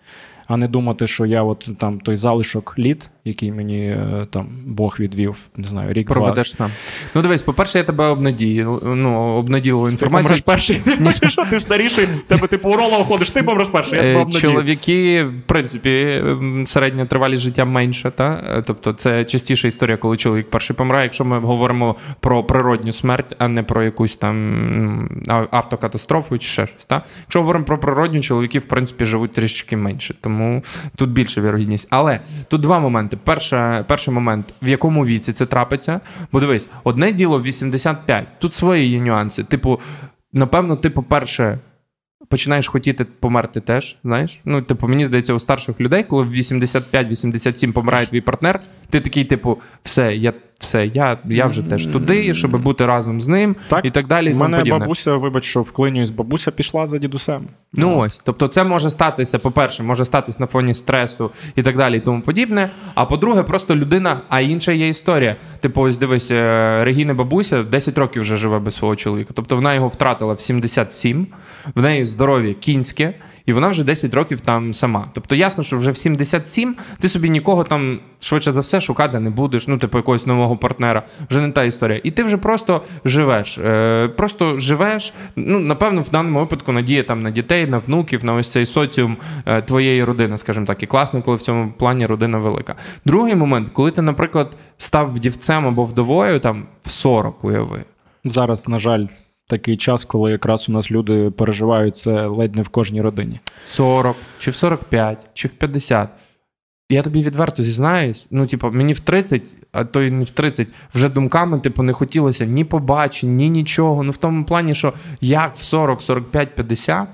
Speaker 2: а не думати, що я от там той залишок літ, який мені е, там Бог відвів, не знаю, рік
Speaker 1: проведеш сам. Ну дивись, по-перше, я тебе обнадію. Ну, обнаділу інформацію.
Speaker 2: Ти помреш перший. [laughs] що ти старіший, тебе ти по уролу ходиш, ти помреш перший. я тебе е, обнадію.
Speaker 1: Чоловіки, в принципі, середня тривалість життя менша. Та? Е, тобто це частіша історія, коли чоловік перший помирає, якщо ми говоримо про природню смерть, а не про якусь там автокатастрофу чи ще щось. Та? Якщо говоримо про природню, чоловіки, в принципі, живуть трішки менше. Тому тому тут більша вірогідність. Але тут два моменти. Перша, перший момент, в якому віці це трапиться. Бо дивись, одне діло 85. Тут свої є нюанси. Типу, напевно, ти, по-перше, починаєш хотіти померти теж. Знаєш? Ну, типу, мені здається, у старших людей, коли в 85-87 помирає твій партнер, ти такий, типу, все, я все, я я вже теж туди, щоб бути разом з ним так, і так далі. У
Speaker 2: мене подібне. бабуся, вибач, що вклинююсь, бабуся пішла за дідусем.
Speaker 1: Ну ось, тобто, це може статися, по-перше, може статися на фоні стресу і так далі, і тому подібне. А по-друге, просто людина, а інша є історія. Типу, ось дивись, е, Регіна бабуся 10 років вже живе без свого чоловіка. Тобто вона його втратила в 77, в неї здоров'я кінське і вона вже 10 років там сама. Тобто ясно, що вже в 77 ти собі нікого там швидше за все шукати не будеш, ну, типу якогось нового партнера. Вже не та історія. І ти вже просто живеш. Е, Просто живеш. Ну, напевно, в даному випадку надія там на дітей, на внуків, на ось цей соціум е, твоєї родини, скажімо так. І класно, коли в цьому плані родина велика. Другий момент, коли ти, наприклад, став вдівцем або вдовою там в 40, уяви.
Speaker 2: Зараз, на жаль такий час, коли якраз у нас люди переживають це ледь не в кожній родині.
Speaker 1: 40, чи в 45, чи в 50. Я тобі відверто зізнаюсь, ну, типу, мені в 30, а то й не в 30, вже думками, типу, не хотілося ні побачень, ні нічого. Ну, в тому плані, що як в 40, 45, 50,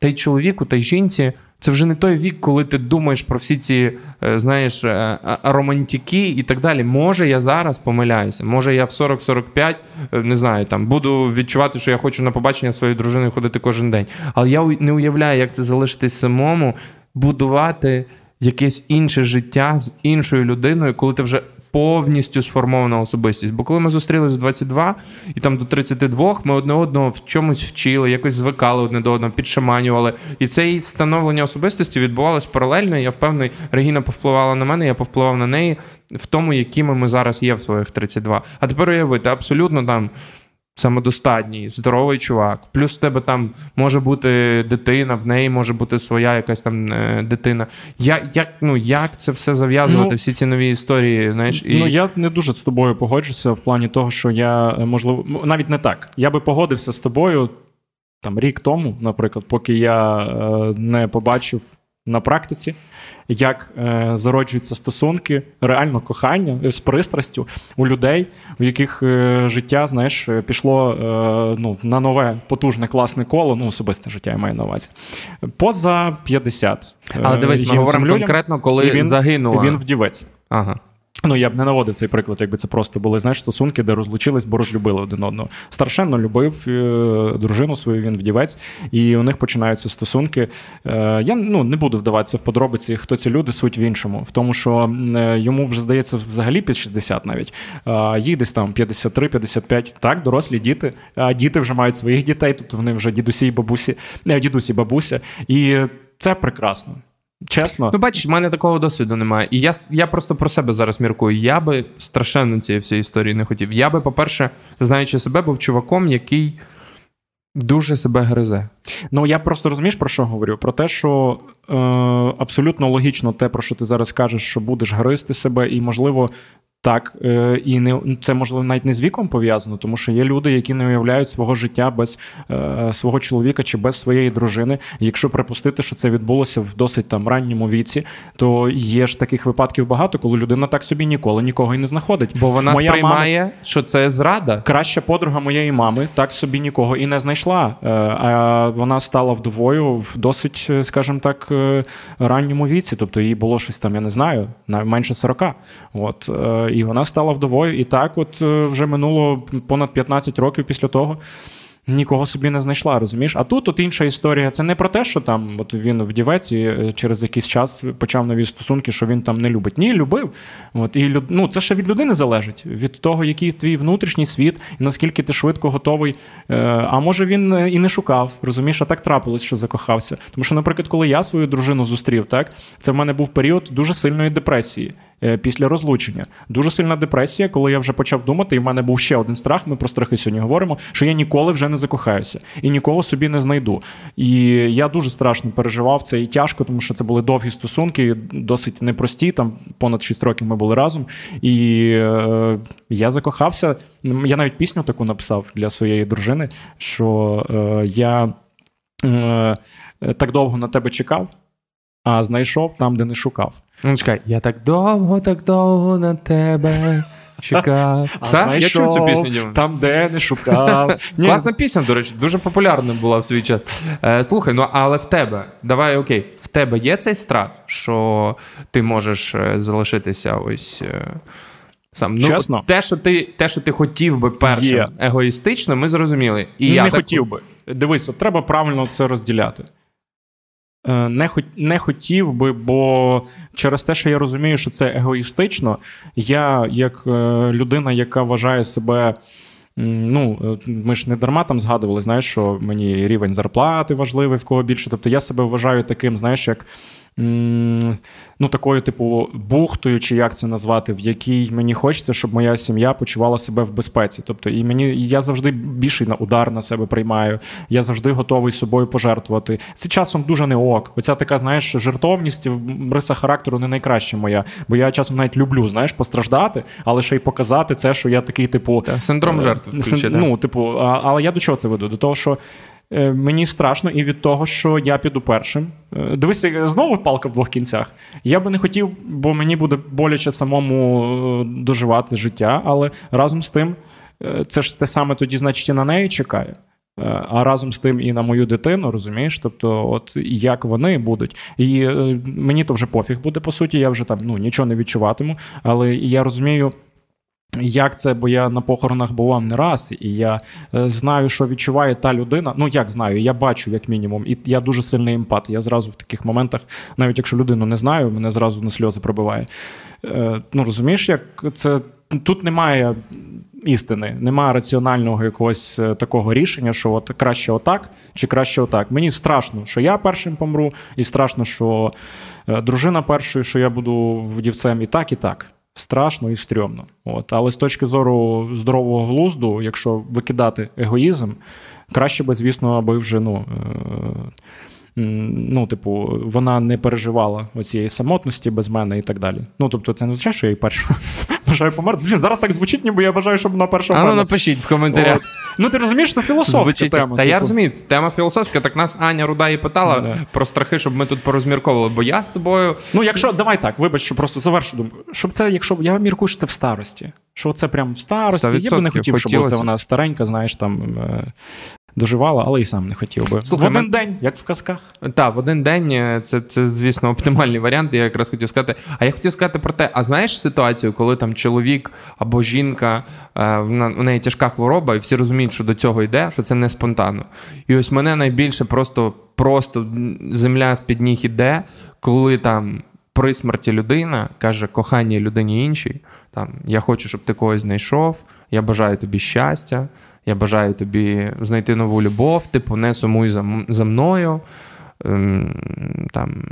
Speaker 1: та й чоловіку, та й жінці Це вже не той вік, коли ти думаєш про всі ці, е, знаєш, е, романтики і так далі. Може, я зараз помиляюся. Може, я в 40-45, не знаю, там буду відчувати, що я хочу на побачення своєї дружини ходити кожен день. Але я не уявляю, як це залишитись самому, будувати якесь інше життя з іншою людиною, коли ти вже повністю сформована особистість. Бо коли ми зустрілися в 22 і там до 32, ми одне одного в чомусь вчили, якось звикали одне до одного, підшаманювали. І це становлення особистості відбувалось паралельно. Я впевнений, Регіна повпливала на мене, я повпливав на неї в тому, якими ми зараз є в своїх 32. А тепер уявити, абсолютно там самодостатній, здоровий чувак. Плюс в тебе там може бути дитина, в неї може бути своя якась там е, дитина. Я, як ну, як це все зав'язувати, ну, всі ці нові історії? знаєш?
Speaker 2: І... Ну я не дуже з тобою погоджуся в плані того, що я е, можливо навіть не так. Я би погодився з тобою там рік тому, наприклад, поки я е, не побачив на практиці як е, зароджуються стосунки, реально кохання з пристрастю у людей, у яких е, життя знаєш, пішло е, ну, на нове потужне класне коло, ну особисте життя я маю на увазі. Поза 50.
Speaker 1: Але дивись, ми говоримо конкретно, коли він, загинула.
Speaker 2: Він вдівець.
Speaker 1: Ага.
Speaker 2: Ну, я б не наводив цей приклад, якби це просто були знаєш, стосунки, де розлучились, бо розлюбили один одного. Старшенно любив е, дружину свою, він вдівець, і у них починаються стосунки. Е, я ну, не буду вдаватися в подробиці, хто ці люди, суть в іншому. В тому, що е, йому вже здається взагалі під 60 навіть. Їх десь там 53-55. Так, дорослі діти, а діти вже мають своїх дітей, тобто вони вже дідусі і бабусі, не дідусі, бабуся. І це прекрасно. Чесно.
Speaker 1: Ну, бачиш, в мене такого досвіду немає. І я я просто про себе зараз міркую. Я би страшенно цієї всієї історії не хотів. Я би, по-перше, знаючи себе, був чуваком, який дуже себе гризе.
Speaker 2: Ну, я просто розумієш, про що говорю? Про те, що е, абсолютно логічно те, про що ти зараз кажеш, що будеш гризти себе, і, можливо, так, е, і не це можливо навіть не з віком пов'язано, тому що є люди, які не уявляють свого життя без е, свого чоловіка чи без своєї дружини. Якщо припустити, що це відбулося в досить там ранньому віці, то є ж таких випадків багато, коли людина так собі ніколи нікого і не знаходить.
Speaker 1: Бо вона Моя сприймає, мама, що це зрада.
Speaker 2: Краща подруга моєї мами так собі нікого і не знайшла. Е, а вона стала вдовою в досить, е, скажімо так, е, ранньому віці. Тобто їй було щось там, я не знаю, менше 40. От і вона стала вдовою. І так, от е, вже минуло понад 15 років після того. Нікого собі не знайшла, розумієш? А тут от інша історія. Це не про те, що там от він вдівець і е, через якийсь час почав нові стосунки, що він там не любить. Ні, любив. От і ну, це ще від людини залежить, від того, який твій внутрішній світ, і наскільки ти швидко готовий. Е, а може він і не шукав, розумієш, а так трапилось, що закохався. Тому що, наприклад, коли я свою дружину зустрів, так це в мене був період дуже сильної депресії. Е, після розлучення. Дуже сильна депресія, коли я вже почав думати, і в мене був ще один страх. Ми про страхи сьогодні говоримо, що я ніколи вже не закохаюся і нікого собі не знайду. І я дуже страшно переживав це і тяжко, тому що це були довгі стосунки, досить непрості. Там понад 6 років ми були разом. І е, я закохався. Я навіть пісню таку написав для своєї дружини, що е, я е, так довго на тебе чекав, а знайшов там, де не шукав.
Speaker 1: Ну, чекай, я так довго, так довго на тебе. [laughs] Чекав.
Speaker 2: А так? Я чув цю пісню. Діма. Там, де не шукав. [laughs]
Speaker 1: Класна пісня, до речі, дуже популярна була в свій час. Е, Слухай, ну але в тебе, давай окей, в тебе є цей страх, що ти можеш е, залишитися ось. Е, сам. Ну,
Speaker 2: Чесно?
Speaker 1: Те, що ти те, що ти хотів би першим є. егоїстично, ми зрозуміли. І
Speaker 2: Не
Speaker 1: я
Speaker 2: хотів так... би. Дивись, от треба правильно це розділяти. Е, не не хотів би, бо через те, що я розумію, що це егоїстично, я, як е, людина, яка вважає себе. Ну, е, ми ж не дарма там згадували, знаєш, що мені рівень зарплати важливий, в кого більше. Тобто я себе вважаю таким, знаєш, як ну, такою, типу, бухтою, чи як це назвати, в якій мені хочеться, щоб моя сім'я почувала себе в безпеці. Тобто, і мені я завжди більший на удар на себе приймаю. Я завжди готовий собою пожертвувати. Це часом дуже не ок. Оця така, знаєш, жертовність в риса характеру не найкраща моя. Бо я часом навіть люблю, знаєш, постраждати, але ще й показати це, що я такий, типу,
Speaker 1: синдром е, жертви. Включити.
Speaker 2: Ну, типу, але я до чого це веду? До того, що мені страшно і від того, що я піду першим. Е, дивися, знову палка в двох кінцях. Я би не хотів, бо мені буде боляче самому е, доживати життя, але разом з тим, це ж те саме тоді, значить, і на неї чекає. Е, а разом з тим і на мою дитину, розумієш? Тобто, от як вони будуть. І е, мені то вже пофіг буде, по суті, я вже там ну, нічого не відчуватиму, але я розумію. Як це, бо я на похоронах бував не раз, і я е, знаю, що відчуває та людина. Ну як знаю, я бачу, як мінімум, і я дуже сильний емпат. Я зразу в таких моментах, навіть якщо людину не знаю, мене зразу на сльози пробиває. Е, ну розумієш, як це тут немає істини, немає раціонального якогось е, такого рішення, що от краще отак чи краще отак. Мені страшно, що я першим помру, і страшно, що дружина першою, що я буду вдівцем і так, і так. Страшно і стрьомно. От. Але з точки зору здорового глузду, якщо викидати егоїзм, краще би, звісно, аби вже ну, ну, типу, вона не переживала оцієї самотності без мене і так далі. Ну, тобто, це не означає, що я її першу бажаю померти. Блін, зараз так звучить, ніби я бажаю, щоб вона перша
Speaker 1: померла. А ну напишіть в коментарях. От.
Speaker 2: Ну, ти розумієш, що філософська Звучить. тема.
Speaker 1: Та типу. я розумію, тема філософська, так нас Аня Руда і питала ну, да. про страхи, щоб ми тут порозмірковували. Бо я з тобою.
Speaker 2: Ну, якщо давай так, вибач, що просто завершу думку. Щоб це, якщо я міркую, що це в старості. Що це прям в старості. Я би не хотів, щоб це вона старенька, знаєш, там е, доживала, але і сам не хотів би.
Speaker 1: Слухай, в один ми... день, як в казках. Так, в один день е, це, це, звісно, оптимальний варіант. Я якраз хотів сказати. А я хотів сказати про те: а знаєш ситуацію, коли там чоловік або жінка, е, в неї тяжка хвороба, і всі розуміють, що до цього йде, що це не спонтанно. І ось мене найбільше просто просто земля з-під ніг іде, коли там. При смерті людина каже коханій людині іншій, там я хочу, щоб ти когось знайшов, я бажаю тобі щастя, я бажаю тобі знайти нову любов, типу, не сумуй за, за мною. Ем, там,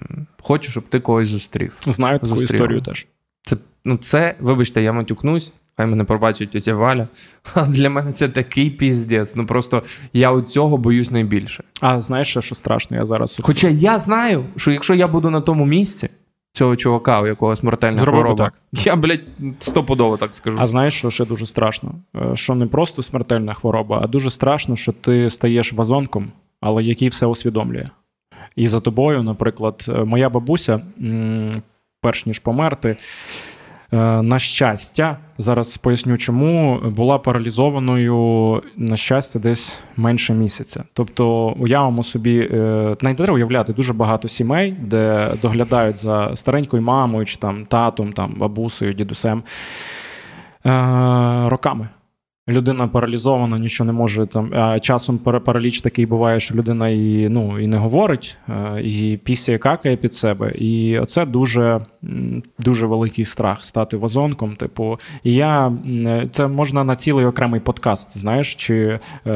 Speaker 1: Хочу, щоб ти когось зустрів.
Speaker 2: Знаю таку Зустріла. історію теж.
Speaker 1: Це, ну, це, вибачте, я матюкнусь, хай мене пробачить тетя Валя. [laughs] А для мене це такий піздець. Ну просто я у цього боюсь найбільше.
Speaker 2: А знаєш, що страшно, я зараз.
Speaker 1: Хоча я знаю, що якщо я буду на тому місці, цього чувака, у якого смертельна Зробив хвороба. так. [laughs] Я, блядь, стопудово так скажу.
Speaker 2: А знаєш, що ще дуже страшно? Е, що не просто смертельна хвороба, а дуже страшно, що ти стаєш вазонком, але який все усвідомлює. І за тобою, наприклад, е, моя бабуся, перш ніж померти, на щастя, зараз поясню, чому була паралізованою на щастя десь менше місяця. Тобто, уявимо собі, не треба уявляти дуже багато сімей, де доглядають за старенькою мамою, чи там татом, там бабусею, дідусем е, роками людина паралізована, нічого не може там. А часом параліч такий буває, що людина і ну, і не говорить, і після какає під себе. І оце дуже дуже великий страх стати вазонком. Типу, і я це можна на цілий окремий подкаст. Знаєш, чи е,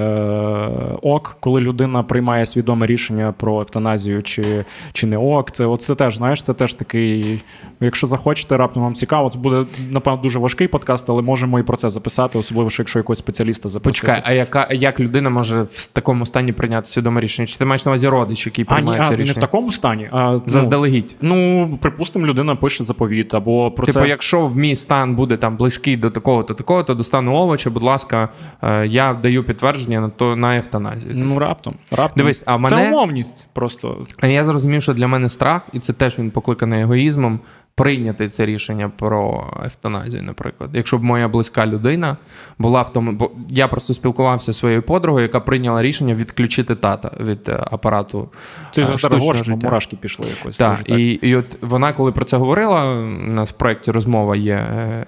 Speaker 2: ок, коли людина приймає свідоме рішення про евтаназію, чи чи не ок. Це оце теж знаєш, це теж такий. Якщо захочете, раптом вам цікаво, це буде напевно дуже важкий подкаст, але можемо і про це записати, особливо що якщо якогось спеціаліста запросити.
Speaker 1: Почекай, а яка як людина може в такому стані прийняти свідоме рішення? Чи ти маєш на увазі родич, який приймає
Speaker 2: а,
Speaker 1: це
Speaker 2: а,
Speaker 1: рішення?
Speaker 2: не в такому стані, а
Speaker 1: ну, заздалегідь.
Speaker 2: Ну, припустимо, людина пише заповіт або про
Speaker 1: типу,
Speaker 2: це.
Speaker 1: якщо в мій стан буде там близький до такого, то такого, то до стану овоча, будь ласка, е, я даю підтвердження на то на евтаназію.
Speaker 2: Ну раптом. раптом.
Speaker 1: Дивись, а мене...
Speaker 2: Це умовність просто.
Speaker 1: А я зрозумів, що для мене страх, і це теж він покликаний егоїзмом прийняти це рішення про евтаназію, наприклад. Якщо б моя близька людина була в тому, бо я просто спілкувався зі своєю подругою, яка прийняла рішення відключити тата від е, апарату.
Speaker 2: Ти ж зараз мурашки пішли якось.
Speaker 1: Так, так. І, і от вона, коли про це говорила, у нас в проєкті розмова є е,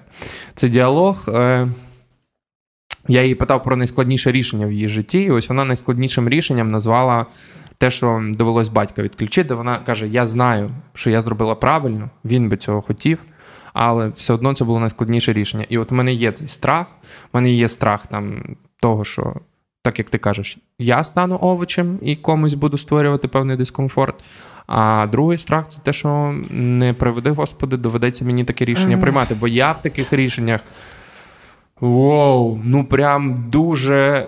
Speaker 1: цей діалог. Е, я її питав про найскладніше рішення в її житті, і ось вона найскладнішим рішенням назвала те, що довелось батька відключити, вона каже: Я знаю, що я зробила правильно, він би цього хотів, але все одно це було найскладніше рішення. І от в мене є цей страх, в мене є страх там того, що, так як ти кажеш, я стану овочем і комусь буду створювати певний дискомфорт. А другий страх це те, що не приведи, Господи, доведеться мені таке рішення приймати. Бо я в таких рішеннях. Воу, ну прям дуже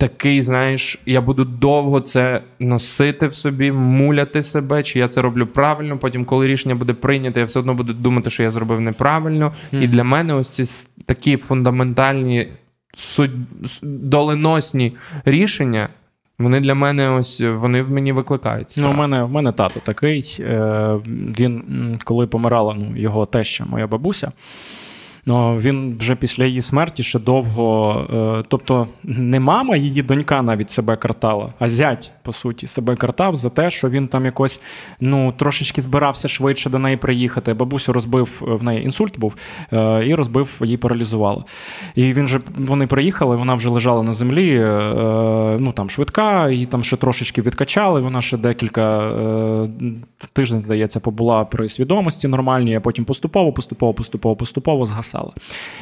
Speaker 1: такий, знаєш, я буду довго це носити в собі, муляти себе, чи я це роблю правильно. Потім, коли рішення буде прийнято, я все одно буду думати, що я зробив неправильно. Mm. І для мене ось ці такі фундаментальні суд... доленосні рішення. Вони для мене ось вони в мені викликають.
Speaker 2: Ну, у мене в мене тато такий. Е, Він коли помирала ну, його теща, моя бабуся. Ну, Він вже після її смерті ще довго. Е, тобто, не мама, її донька навіть себе картала, а зять, по суті, себе картав за те, що він там якось ну, трошечки збирався швидше до неї приїхати. Бабусю розбив в неї інсульт був е, і розбив, її паралізувало. І він же вони приїхали, вона вже лежала на землі, е, ну там швидка, її там ще трошечки відкачали. Вона ще декілька тиждень, здається, побула при свідомості нормальній, а потім поступово, поступово, поступово, поступово згасала.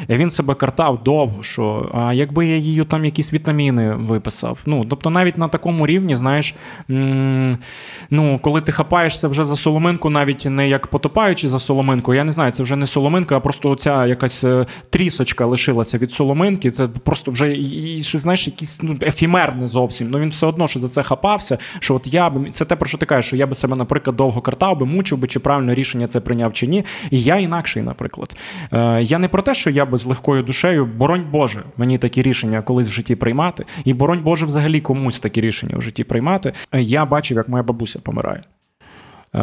Speaker 2: І Він себе картав довго, що а якби я її там якісь вітаміни виписав. Ну, Тобто, навіть на такому рівні, знаєш, ну, коли ти хапаєшся вже за соломинку, навіть не як потопаючи за соломинку, я не знаю, це вже не соломинка, а просто оця якась е, трісочка лишилася від соломинки. Це просто вже що, знаєш, якийсь ну, ефімерне зовсім. Ну він все одно що за це хапався. Що от я би це те, про що ти кажеш, що я би себе, наприклад, довго картав би, мучив би, чи правильно рішення це прийняв чи ні. І я інакший, наприклад. Е, Я не про те, що я би з легкою душею, боронь Боже, мені такі рішення колись в житті приймати. І боронь Боже, взагалі комусь такі рішення в житті приймати. Я бачив, як моя бабуся помирає. Е,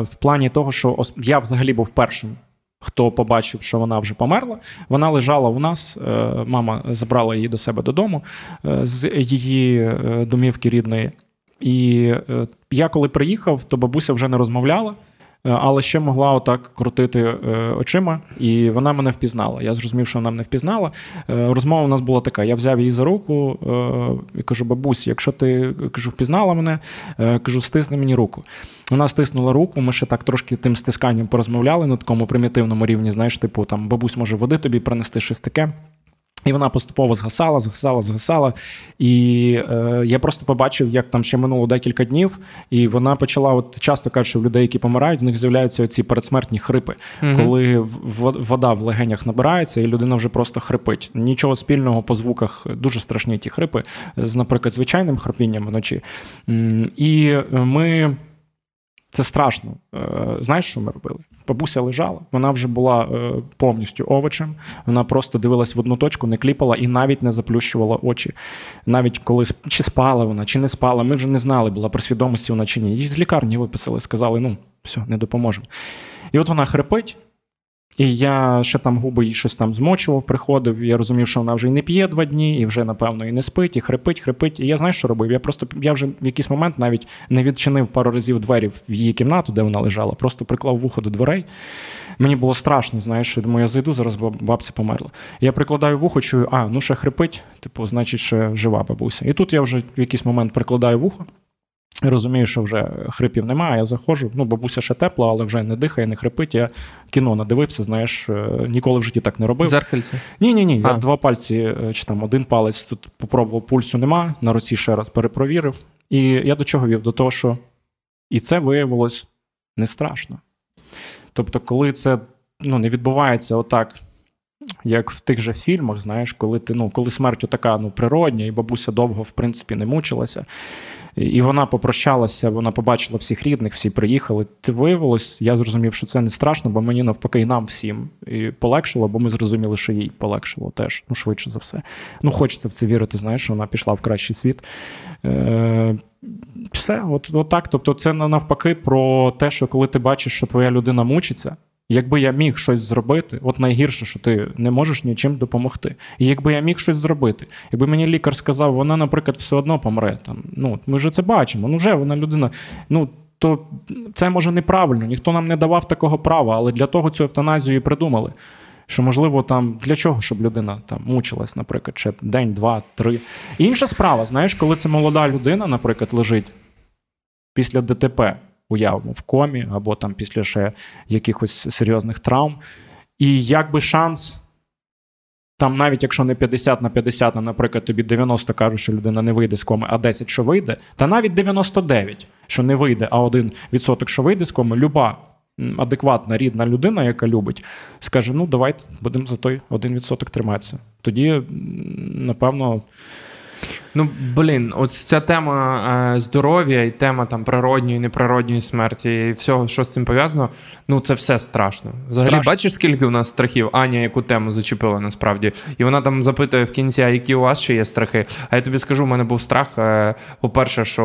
Speaker 2: В плані того, що я взагалі був першим. Хто побачив, що вона вже померла, вона лежала у нас. Е, мама забрала її до себе додому е, з її домівки рідної. І я коли приїхав, то бабуся вже не розмовляла. Е, але ще могла отак крутити е, очима, і вона мене впізнала. Я зрозумів, що вона мене впізнала. Е, розмова у нас була така: я взяв її за руку і кажу: бабусь, якщо ти кажу, впізнала мене, кажу, стисни мені руку. Вона стиснула руку, ми ще так трошки тим стисканням порозмовляли на такому примітивному рівні. Знаєш, типу, там бабусь може води тобі принести щось таке. І вона поступово згасала, згасала, згасала. І е, я просто побачив, як там ще минуло декілька днів, і вона почала. От часто кажуть, що в людей, які помирають, з них з'являються оці передсмертні хрипи, mm коли вода в легенях набирається, і людина вже просто хрипить. Нічого спільного по звуках дуже страшні ті хрипи, з, наприклад, звичайним храпінням вночі. І ми це страшно. Е, знаєш, що ми робили? Бабуся лежала, вона вже була е, повністю овочем. Вона просто дивилась в одну точку, не кліпала і навіть не заплющувала очі. Навіть коли чи спала вона, чи не спала, ми вже не знали, була при свідомості вона чи ні. Її з лікарні виписали, сказали: ну, все, не допоможемо. І от вона хрипить. І я ще там губи їй щось там змочував, приходив. Я розумів, що вона вже і не п'є два дні, і вже, напевно, і не спить, і хрипить, хрипить. І я знаю, що робив. Я просто я вже в якийсь момент навіть не відчинив пару разів двері в її кімнату, де вона лежала, просто приклав вухо до дверей. Мені було страшно, знаєш, що думаю, я зайду, зараз бабця померла. Я прикладаю вухо, чую, а, ну ще хрипить, типу, значить, ще жива бабуся. І тут я вже в якийсь момент прикладаю вухо. Розумію, що вже хрипів немає, я заходжу. Ну, бабуся ще тепла, але вже не дихає, не хрипить. Я кіно надивився, знаєш, е, ніколи в житті так не робив.
Speaker 1: Дзеркальце?
Speaker 2: Ні, ні, ні. Я два пальці, е, чи там один палець тут попробував, пульсу нема, на руці ще раз перепровірив. І я до чого вів? До того, що і це виявилось не страшно. Тобто, коли це ну, не відбувається отак. Як в тих же фільмах, знаєш, коли ти ну, коли смерть така ну, природня, і бабуся довго, в принципі, не мучилася. І вона попрощалася, вона побачила всіх рідних, всі приїхали. Це виявилось. Я зрозумів, що це не страшно, бо мені навпаки і нам всім і полегшило, бо ми зрозуміли, що їй полегшило теж. Ну, швидше за все. Ну, хочеться в це вірити, знаєш, що вона пішла в кращий світ. Е, Все, от, от так. Тобто, це навпаки про те, що коли ти бачиш, що твоя людина мучиться. Якби я міг щось зробити, от найгірше, що ти не можеш нічим допомогти. І якби я міг щось зробити, якби мені лікар сказав, вона, наприклад, все одно помре. Там, ну, Ми вже це бачимо. Ну, вже вона людина. ну, то це може неправильно, ніхто нам не давав такого права, але для того цю евтаназію і придумали. Що, можливо, там для чого, щоб людина там мучилась, наприклад, ще день, два, три. Інша справа, знаєш, коли це молода людина, наприклад, лежить після ДТП уявимо в комі, або там після ще якихось серйозних травм. І якби шанс. Там, навіть якщо не 50 на 50, а, наприклад, тобі 90 кажуть, що людина не вийде з коми, а 10, що вийде, та навіть 99, що не вийде, а 1%, що вийде з коми, люба адекватна рідна людина, яка любить, скаже: ну, давайте будемо за той 1% триматися. Тоді, напевно.
Speaker 1: Ну блін, от ця тема е, здоров'я і тема там природньої, неприродньої смерті, і всього, що з цим пов'язано. Ну це все страшно. Взагалі, страшно. бачиш, скільки у нас страхів? Аня, яку тему зачепила насправді, і вона там запитує в кінці, а які у вас ще є страхи. А я тобі скажу, в мене був страх. Е, по-перше, що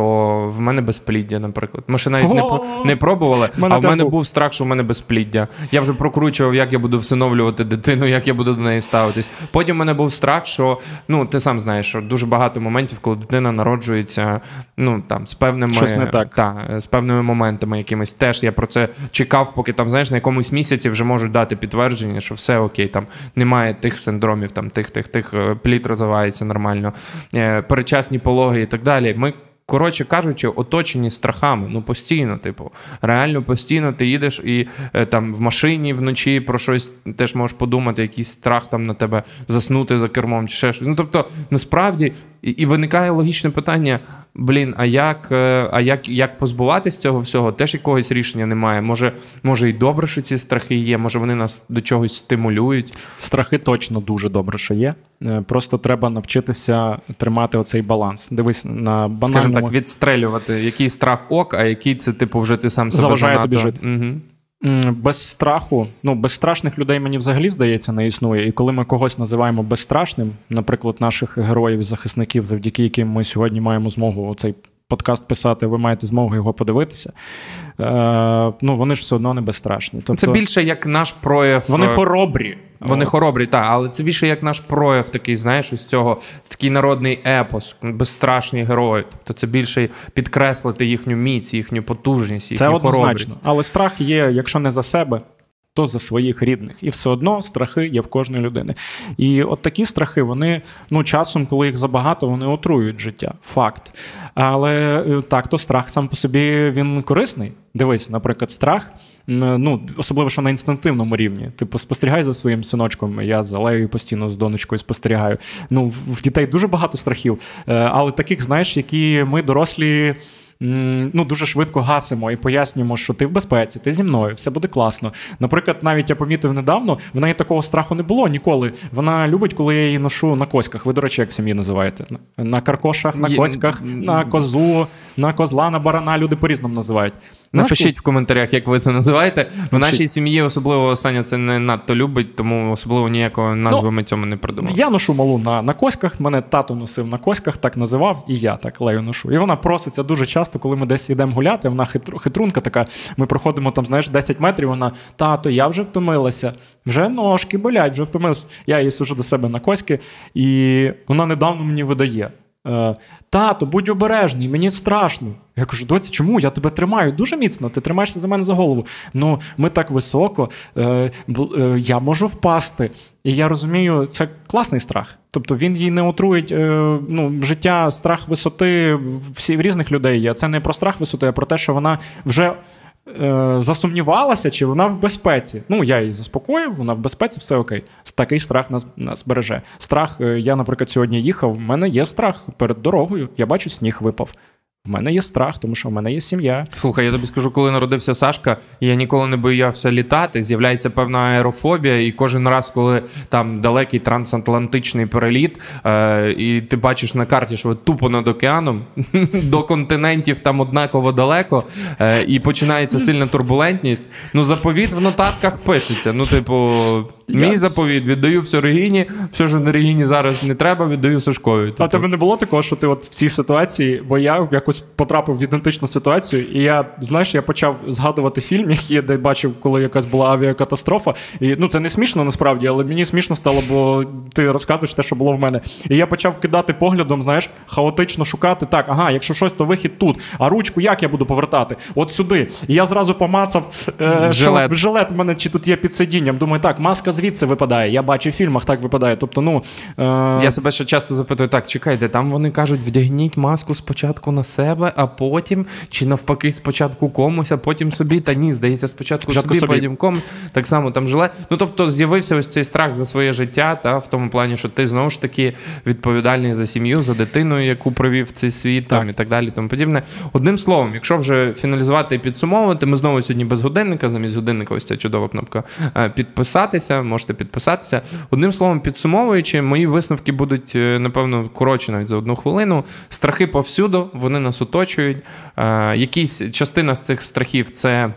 Speaker 1: в мене безпліддя, наприклад. Ми ще навіть не не пробували. А в мене був страх, що в мене безпліддя. Я вже прокручував, як я буду всиновлювати дитину, як я буду до неї ставитись. Потім в мене був страх, що ну ти сам знаєш, що дуже багато моментів, коли дитина народжується, ну там з певними
Speaker 2: Щось не так.
Speaker 1: Та, з певними моментами, якимись теж я про це чекав, поки там знаєш на якомусь місяці вже можуть дати підтвердження, що все окей, там немає тих синдромів, там тих, тих, тих е, плід розвивається нормально, е, перечасні пологи і так далі. Ми коротше кажучи, оточені страхами. Ну постійно, типу, реально постійно ти їдеш і е, там в машині вночі про щось теж можеш подумати, якийсь страх там на тебе заснути за кермом чи ще щось. Ну тобто, насправді і, і виникає логічне питання: блін, а як е, а як, як позбуватись цього всього? Теж якогось рішення немає. Може, може і добре, що ці страхи є, може вони нас до чогось стимулюють.
Speaker 2: Страхи точно дуже добре, що є. Е, просто треба навчитися тримати оцей баланс. Дивись на банальному...
Speaker 1: Скажімо так, відстрелювати, який страх ок, а який це, типу, вже ти сам себе
Speaker 2: заважає тобі жити. Угу. Без страху, ну безстрашних людей мені взагалі здається не існує. І коли ми когось називаємо безстрашним, наприклад, наших героїв, захисників, завдяки яким ми сьогодні маємо змогу цей подкаст писати, ви маєте змогу його подивитися. Е, Ну вони ж все одно не безстрашні.
Speaker 1: Тобто, Це більше як наш прояв.
Speaker 2: Вони е, хоробрі.
Speaker 1: Вони хоробрі, так, але це більше як наш прояв, такий, знаєш, із цього такий народний епос, безстрашні герої. Тобто це більше підкреслити їхню міць, їхню потужність, їхню
Speaker 2: Це однозначно. Хоробрість. Але страх є, якщо не за себе, то за своїх рідних. І все одно страхи є в кожної людини. І от такі страхи, вони ну часом, коли їх забагато, вони отруюють життя. Факт. Але е, так, то страх сам по собі він корисний. Дивись, наприклад, страх, ну особливо що на інстинктивному рівні. Типу, спостерігай за своїм синочком. Я за Леєю постійно з донечкою спостерігаю. Ну, в дітей дуже багато страхів, е, але таких, знаєш, які ми дорослі ну, дуже швидко гасимо і пояснюємо, що ти в безпеці, ти зі мною, все буде класно. Наприклад, навіть я помітив недавно, в неї такого страху не було ніколи. Вона любить, коли я її ношу на коськах. Ви, до речі, як в сім'ї називаєте? На каркошах, на коськах, на козу, на козла, на барана. Люди по-різному називають.
Speaker 1: Напишіть в коментарях, як ви це називаєте. В нашій сім'ї особливо Саня це не надто любить, тому особливо ніякого назви ну, ми цьому не придумали.
Speaker 2: Я ношу малу на на коськах. Мене тато носив на коськах, так називав, і я так лею ношу. І вона проситься дуже часто, коли ми десь йдемо гуляти. Вона хитру, хитрунка така. Ми проходимо там, знаєш, 10 метрів. Вона тато, я вже втомилася, вже ножки болять, вже втомилася. Я її сужу до себе на коськи, і вона недавно мені видає. Е, Тато, будь обережний, мені страшно. Я кажу, доці, чому? Я тебе тримаю дуже міцно, ти тримаєшся за мене за голову. Ну, ми так високо, е, е, я можу впасти. І я розумію, це класний страх. Тобто він їй не отруїть ну, життя, страх висоти всі різних людей є. Це не про страх висоти, а про те, що вона вже е, засумнівалася, чи вона в безпеці. Ну, я її заспокоїв, вона в безпеці, все окей. Такий страх нас нас береже. Страх, е, я, наприклад, сьогодні їхав, в мене є страх перед дорогою. Я бачу, сніг випав. В мене є страх, тому що в мене є сім'я.
Speaker 1: Слухай, я тобі скажу, коли народився Сашка, я ніколи не боявся літати. З'являється певна аерофобія, і кожен раз, коли там далекий трансатлантичний переліт, е, і ти бачиш на карті, що тупо над океаном [laughs] до континентів там однаково далеко, е, і починається сильна турбулентність. Ну, заповіт в нотатках пишеться. Ну, типу, Мій я... заповіт віддаю все Регіні, все, що на Регіні зараз не треба, віддаю Сашкові.
Speaker 2: Тобто... А тебе не було такого, що ти от в цій ситуації, бо я якось потрапив в ідентичну ситуацію, і я, знаєш, я почав згадувати фільм, [laughs] який я де бачив, коли якась була авіакатастрофа. І ну це не смішно насправді, але мені смішно стало, бо ти розказуєш те, що було в мене. І я почав кидати поглядом, знаєш, хаотично шукати. Так, ага, якщо щось, то вихід тут. А ручку як я буду повертати? От сюди. І я зразу помацав е, жилет. Що, жилет в мене чи тут є під сидінням. Думаю, так, маска звідси випадає. Я бачу в фільмах, так випадає. Тобто, ну
Speaker 1: е... я себе ще часто запитую: так, чекайте, там вони кажуть, вдягніть маску спочатку на себе себе, а потім, чи навпаки, спочатку комусь, а потім собі. Та ні, здається, спочатку, спочатку собі, собі, потім комусь. Так само там жила. Ну тобто з'явився ось цей страх за своє життя, та в тому плані, що ти знову ж таки відповідальний за сім'ю, за дитину, яку провів цей світ, так. там і так далі. Тому подібне. Одним словом, якщо вже фіналізувати і підсумовувати, ми знову сьогодні без годинника, замість годинника, ось ця чудова кнопка е, підписатися. Можете підписатися. Одним словом, підсумовуючи, мої висновки будуть е, напевно коротші навіть за одну хвилину. Страхи повсюду, вони нас оточують. Е, якісь частина з цих страхів це.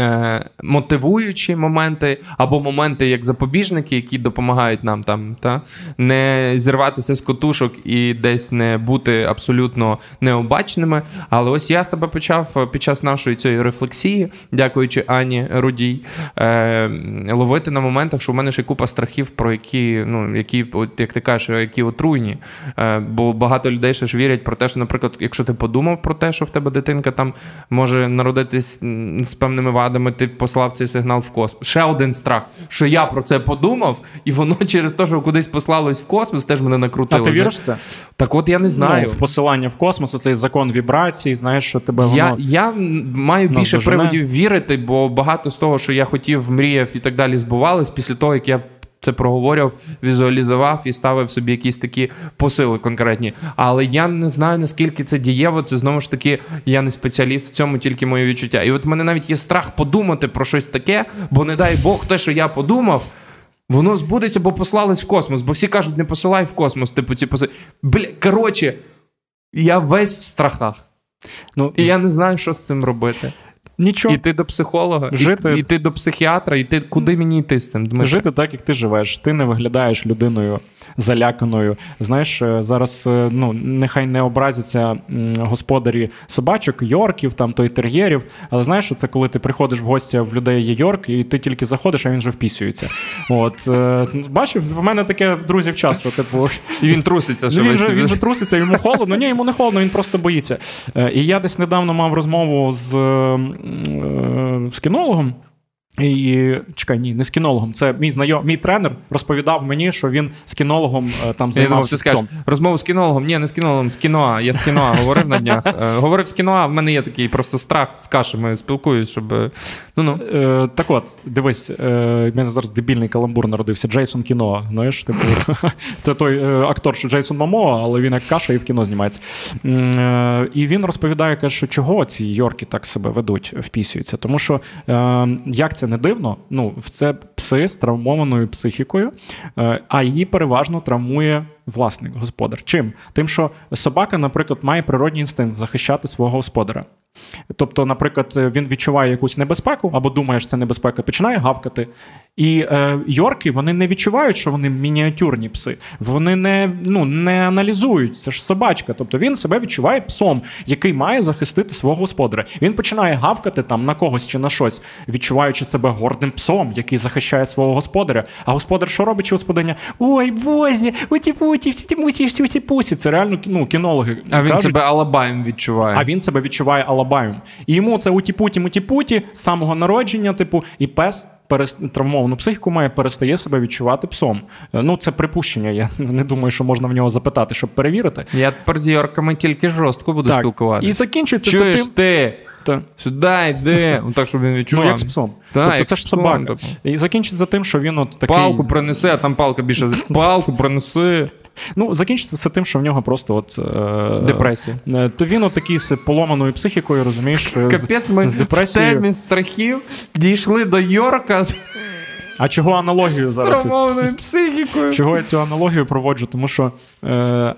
Speaker 1: Е, мотивуючі моменти, або моменти як запобіжники, які допомагають нам там та не зірватися з котушок і десь не бути абсолютно необачними. Але ось я себе почав під час нашої цієї рефлексії, дякуючи Ані Рудій, е, ловити на моментах, що в мене ще купа страхів, про які, ну які, от як ти кажеш, які отруйні. Е, Бо багато людей ще ж вірять про те, що, наприклад, якщо ти подумав про те, що в тебе дитинка там може народитись з певними вадами, радами ти послав цей сигнал в космос. Ще один страх, що я про це подумав, і воно [laughs] через те, що кудись послалось в космос, теж мене накрутило.
Speaker 2: А ти віриш в це?
Speaker 1: Так от я не знаю.
Speaker 2: Ну, посилання в космос, цей закон вібрацій, знаєш, що тебе воно...
Speaker 1: Я я маю більше приводів вірити, бо багато з того, що я хотів, мріяв і так далі, збувалось після того, як я це проговорював, візуалізував і ставив собі якісь такі посили конкретні. Але я не знаю, наскільки це дієво. Це знову ж таки, я не спеціаліст в цьому, тільки моє відчуття. І от в мене навіть є страх подумати про щось таке, бо не дай Бог, те, що я подумав. Воно збудеться, бо послались в космос, бо всі кажуть, не посилай в космос, типу ці поси. Бля, коротше, я весь в страхах. Ну, І я не знаю, що з цим робити.
Speaker 2: Нічого.
Speaker 1: Іти до психолога, жити... іти до психіатра, іти куди мені йти з цим?
Speaker 2: Дмитро? Жити так, як ти живеш. Ти не виглядаєш людиною заляканою. Знаєш, е, зараз е, ну нехай не образяться господарі собачок, йорків, там той тер'єрів. Але знаєш, це коли ти приходиш в гості, в людей є йорк, і ти тільки заходиш, а він вже впісюється. От е, бачив, в мене таке в друзів часто. Типу,
Speaker 1: і він труситься. що
Speaker 2: Він же він же труситься, йому холодно. Ні, йому не холодно, він просто боїться. І я десь недавно мав розмову з, з кінологом. І чекай, ні, не з кінологом. Це мій знайом, мій тренер розповідав мені, що він з кінологом е, там займався.
Speaker 1: Розмову з кінологом. Ні, не з кінологом, з кіноа. Я з кіноа говорив на днях. Е, говорив з кіноа, в мене є такий просто страх з кашами спілкуюсь, щоб. Е, ну ну.
Speaker 2: Е, Так от, дивись, в мене зараз дебільний каламбур народився. Джейсон кіно. Знаєш, типу, [laughs] це той актор, що Джейсон Мамо, але він як каша і в кіно знімається. І він розповідає, каже, що чого ці Йорки так себе ведуть, впісюються. Тому що як це не дивно, ну це пси з травмованою психікою, е, а її переважно травмує власник господар. Чим? Тим, що собака, наприклад, має природній інстинкт захищати свого господара. Тобто, наприклад, він відчуває якусь небезпеку або думає, що це небезпека, починає гавкати. І е, Йорки вони не відчувають, що вони мініатюрні пси. Вони не ну, не аналізують. Це ж собачка. Тобто він себе відчуває псом, який має захистити свого господаря. Він починає гавкати там на когось чи на щось, відчуваючи себе гордим псом, який захищає свого господаря. А господар що робить чи господиня? Ой, бозі, уті-путі, всі мусі, всі пусі. Це реально ну, кінологи.
Speaker 1: А він себе алабаєм відчуває.
Speaker 2: А він себе відчуває алабаєм. І йому це уті-путі, муті-путі з самого народження, типу, і пес травмовану психіку має, перестає себе відчувати псом. Е, ну, це припущення. Я [laughs] не думаю, що можна в нього запитати, щоб перевірити.
Speaker 1: Я тепер з Йорками тільки жорстко буду
Speaker 2: так.
Speaker 1: спілкуватися.
Speaker 2: І закінчується
Speaker 1: Чуєш тим... ти? Та. Сюди йди. [laughs] Ну, так, щоб він відчував.
Speaker 2: Ну, як з псом. Та, тобто це ж собака. Тобто. І закінчиться тим, що він от такий...
Speaker 1: Палку принесе, а там палка більше. [laughs] Палку принеси.
Speaker 2: Ну, закінчиться все тим, що в нього просто от
Speaker 1: е, депресія.
Speaker 2: Е, то він от такий з поломаною психікою, розумієш,
Speaker 1: Капець, ми з депресією. в темі страхів дійшли до Йорка.
Speaker 2: А чого аналогію зараз?
Speaker 1: Травмованою психікою.
Speaker 2: Чого я цю аналогію проводжу? Тому що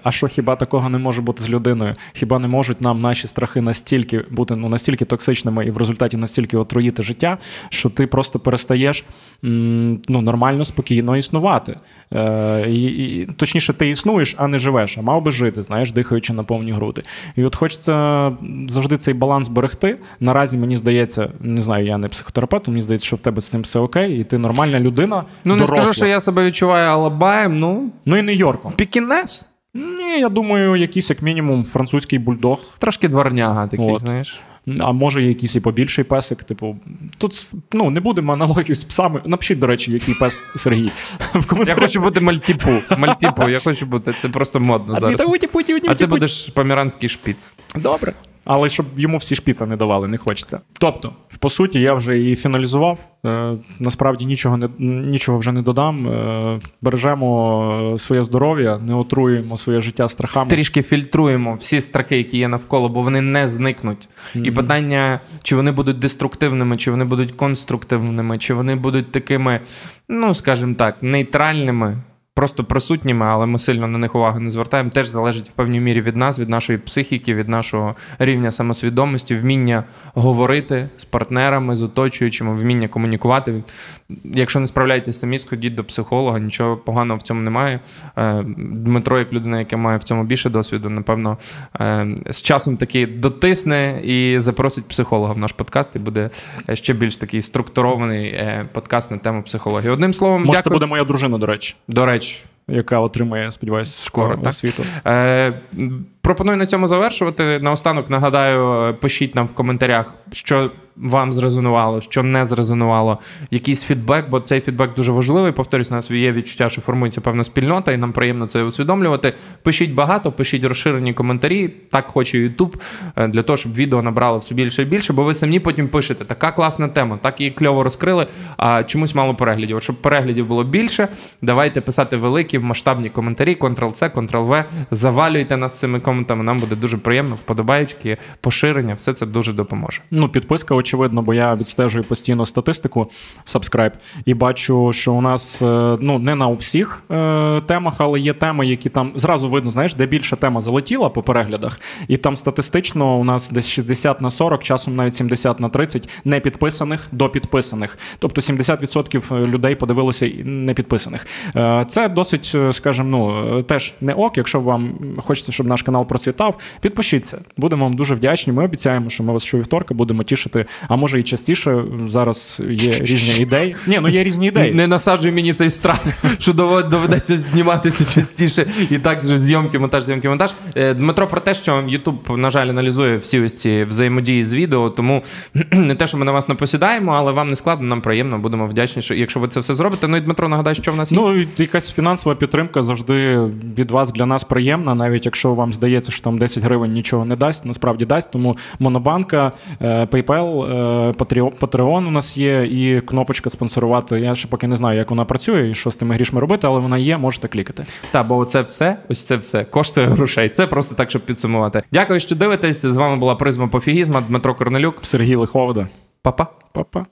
Speaker 2: а що хіба такого не може бути з людиною? Хіба не можуть нам наші страхи настільки бути ну, настільки токсичними і в результаті настільки отруїти життя, що ти просто перестаєш м, ну, нормально, спокійно існувати? Е, і, і, Точніше, ти існуєш, а не живеш, а мав би жити, знаєш, дихаючи на повні груди. І от хочеться завжди цей баланс берегти. Наразі мені здається, не знаю, я не психотерапевт, мені здається, що в тебе з цим все окей, і ти нормальна людина.
Speaker 1: Ну,
Speaker 2: доросла.
Speaker 1: не скажу, що я себе відчуваю Алабаєм, ну.
Speaker 2: Ну і Нью-Йорком.
Speaker 1: Пікінес?
Speaker 2: Ні, я думаю, якийсь, як мінімум, французький бульдог.
Speaker 1: Трошки дворняга такий, От. знаєш.
Speaker 2: А може, якийсь і побільший песик. Типу, тут ну, не будемо аналогію з псами. Напишіть, до речі, який пес Сергій. [laughs]
Speaker 1: Я хочу бути мальтіпу. Мальтіпу, я хочу бути. Це просто модно зараз. А ти будеш поміранський шпіц.
Speaker 2: Добре. Але щоб йому всі шпіца не давали, не хочеться. Тобто, по суті, я вже і фіналізував. Е, насправді нічого не нічого вже не додам. Е, бережемо своє здоров'я, не отруємо своє життя страхами.
Speaker 1: Трішки фільтруємо всі страхи, які є навколо, бо вони не зникнуть. Mm-hmm. І питання, чи вони будуть деструктивними, чи вони будуть конструктивними, чи вони будуть такими, ну скажімо так, нейтральними просто присутніми, але ми сильно на них уваги не звертаємо, теж залежить в певній мірі від нас, від нашої психіки, від нашого рівня самосвідомості, вміння говорити з партнерами, з оточуючими, вміння комунікувати. Якщо не справляєтесь самі, сходіть до психолога, нічого поганого в цьому немає. Е, Дмитро, як людина, яка має в цьому більше досвіду, напевно, е, з часом таки дотисне і запросить психолога в наш подкаст, і буде ще більш такий структурований е, подкаст на тему психології. Одним словом,
Speaker 2: Може, дякую. це буде моя дружина, до речі.
Speaker 1: До речі
Speaker 2: яка отримає, сподіваюся, скоро освіту.
Speaker 1: Е, Пропоную на цьому завершувати. Наостанок нагадаю, пишіть нам в коментарях, що вам зрезонувало, що не зрезонувало, якийсь фідбек, бо цей фідбек дуже важливий. Повторюсь, у нас є відчуття, що формується певна спільнота, і нам приємно це усвідомлювати. Пишіть багато, пишіть розширені коментарі. Так хоче Ютуб, для того, щоб відео набрало все більше і більше, бо ви самі потім пишете, така класна тема, так її кльово розкрили, а чомусь мало переглядів. От щоб переглядів було більше, давайте писати великі масштабні коментарі, Ctrl-C, Ctrl-V, завалюйте нас цими коментами. Нам буде дуже приємно, вподобаючки, поширення, все це дуже допоможе.
Speaker 2: Ну, підписка очевидно, бо я відстежую постійно статистику subscribe і бачу, що у нас е, ну не на всіх е, темах, але є теми, які там зразу видно, знаєш, де більша тема залетіла по переглядах, і там статистично у нас десь 60 на 40, часом навіть 70 на 30 не підписаних до підписаних. Тобто 70% людей подивилося не підписаних. Е, це досить, скажімо, ну теж не ок. Якщо вам хочеться, щоб наш канал процвітав, підпишіться. Будемо вам дуже вдячні. Ми обіцяємо, що ми вас щовівторка будемо тішити а може і частіше зараз є різні ідеї. Ні, ну є різні ідеї.
Speaker 1: Не насаджуй мені цей страх, [laughs] що доведеться зніматися частіше. І так же зйомки, монтаж, зйомки, монтаж. Е, Дмитро про те, що Ютуб, на жаль, аналізує всі ось ці взаємодії з відео, тому [clears throat] не те, що ми на вас не посідаємо, але вам не складно, нам приємно, будемо вдячні, що якщо ви це все зробите. Ну і Дмитро нагадає, що в нас є.
Speaker 2: Ну якась фінансова підтримка завжди від вас для нас приємна, навіть якщо вам здається, що там 10 гривень нічого не дасть, насправді дасть. Тому Монобанка, е, PayPal, Patreon у нас є, і кнопочка спонсорувати. Я ще поки не знаю, як вона працює і що з тими грішми робити, але вона є, можете клікати.
Speaker 1: Та, бо це все, ось це все коштує грошей. Це просто так, щоб підсумувати. Дякую, що дивитесь. З вами була призма пофігізма Дмитро Корнелюк,
Speaker 2: Сергій Лиховода.
Speaker 1: Па-па.
Speaker 2: Па-па.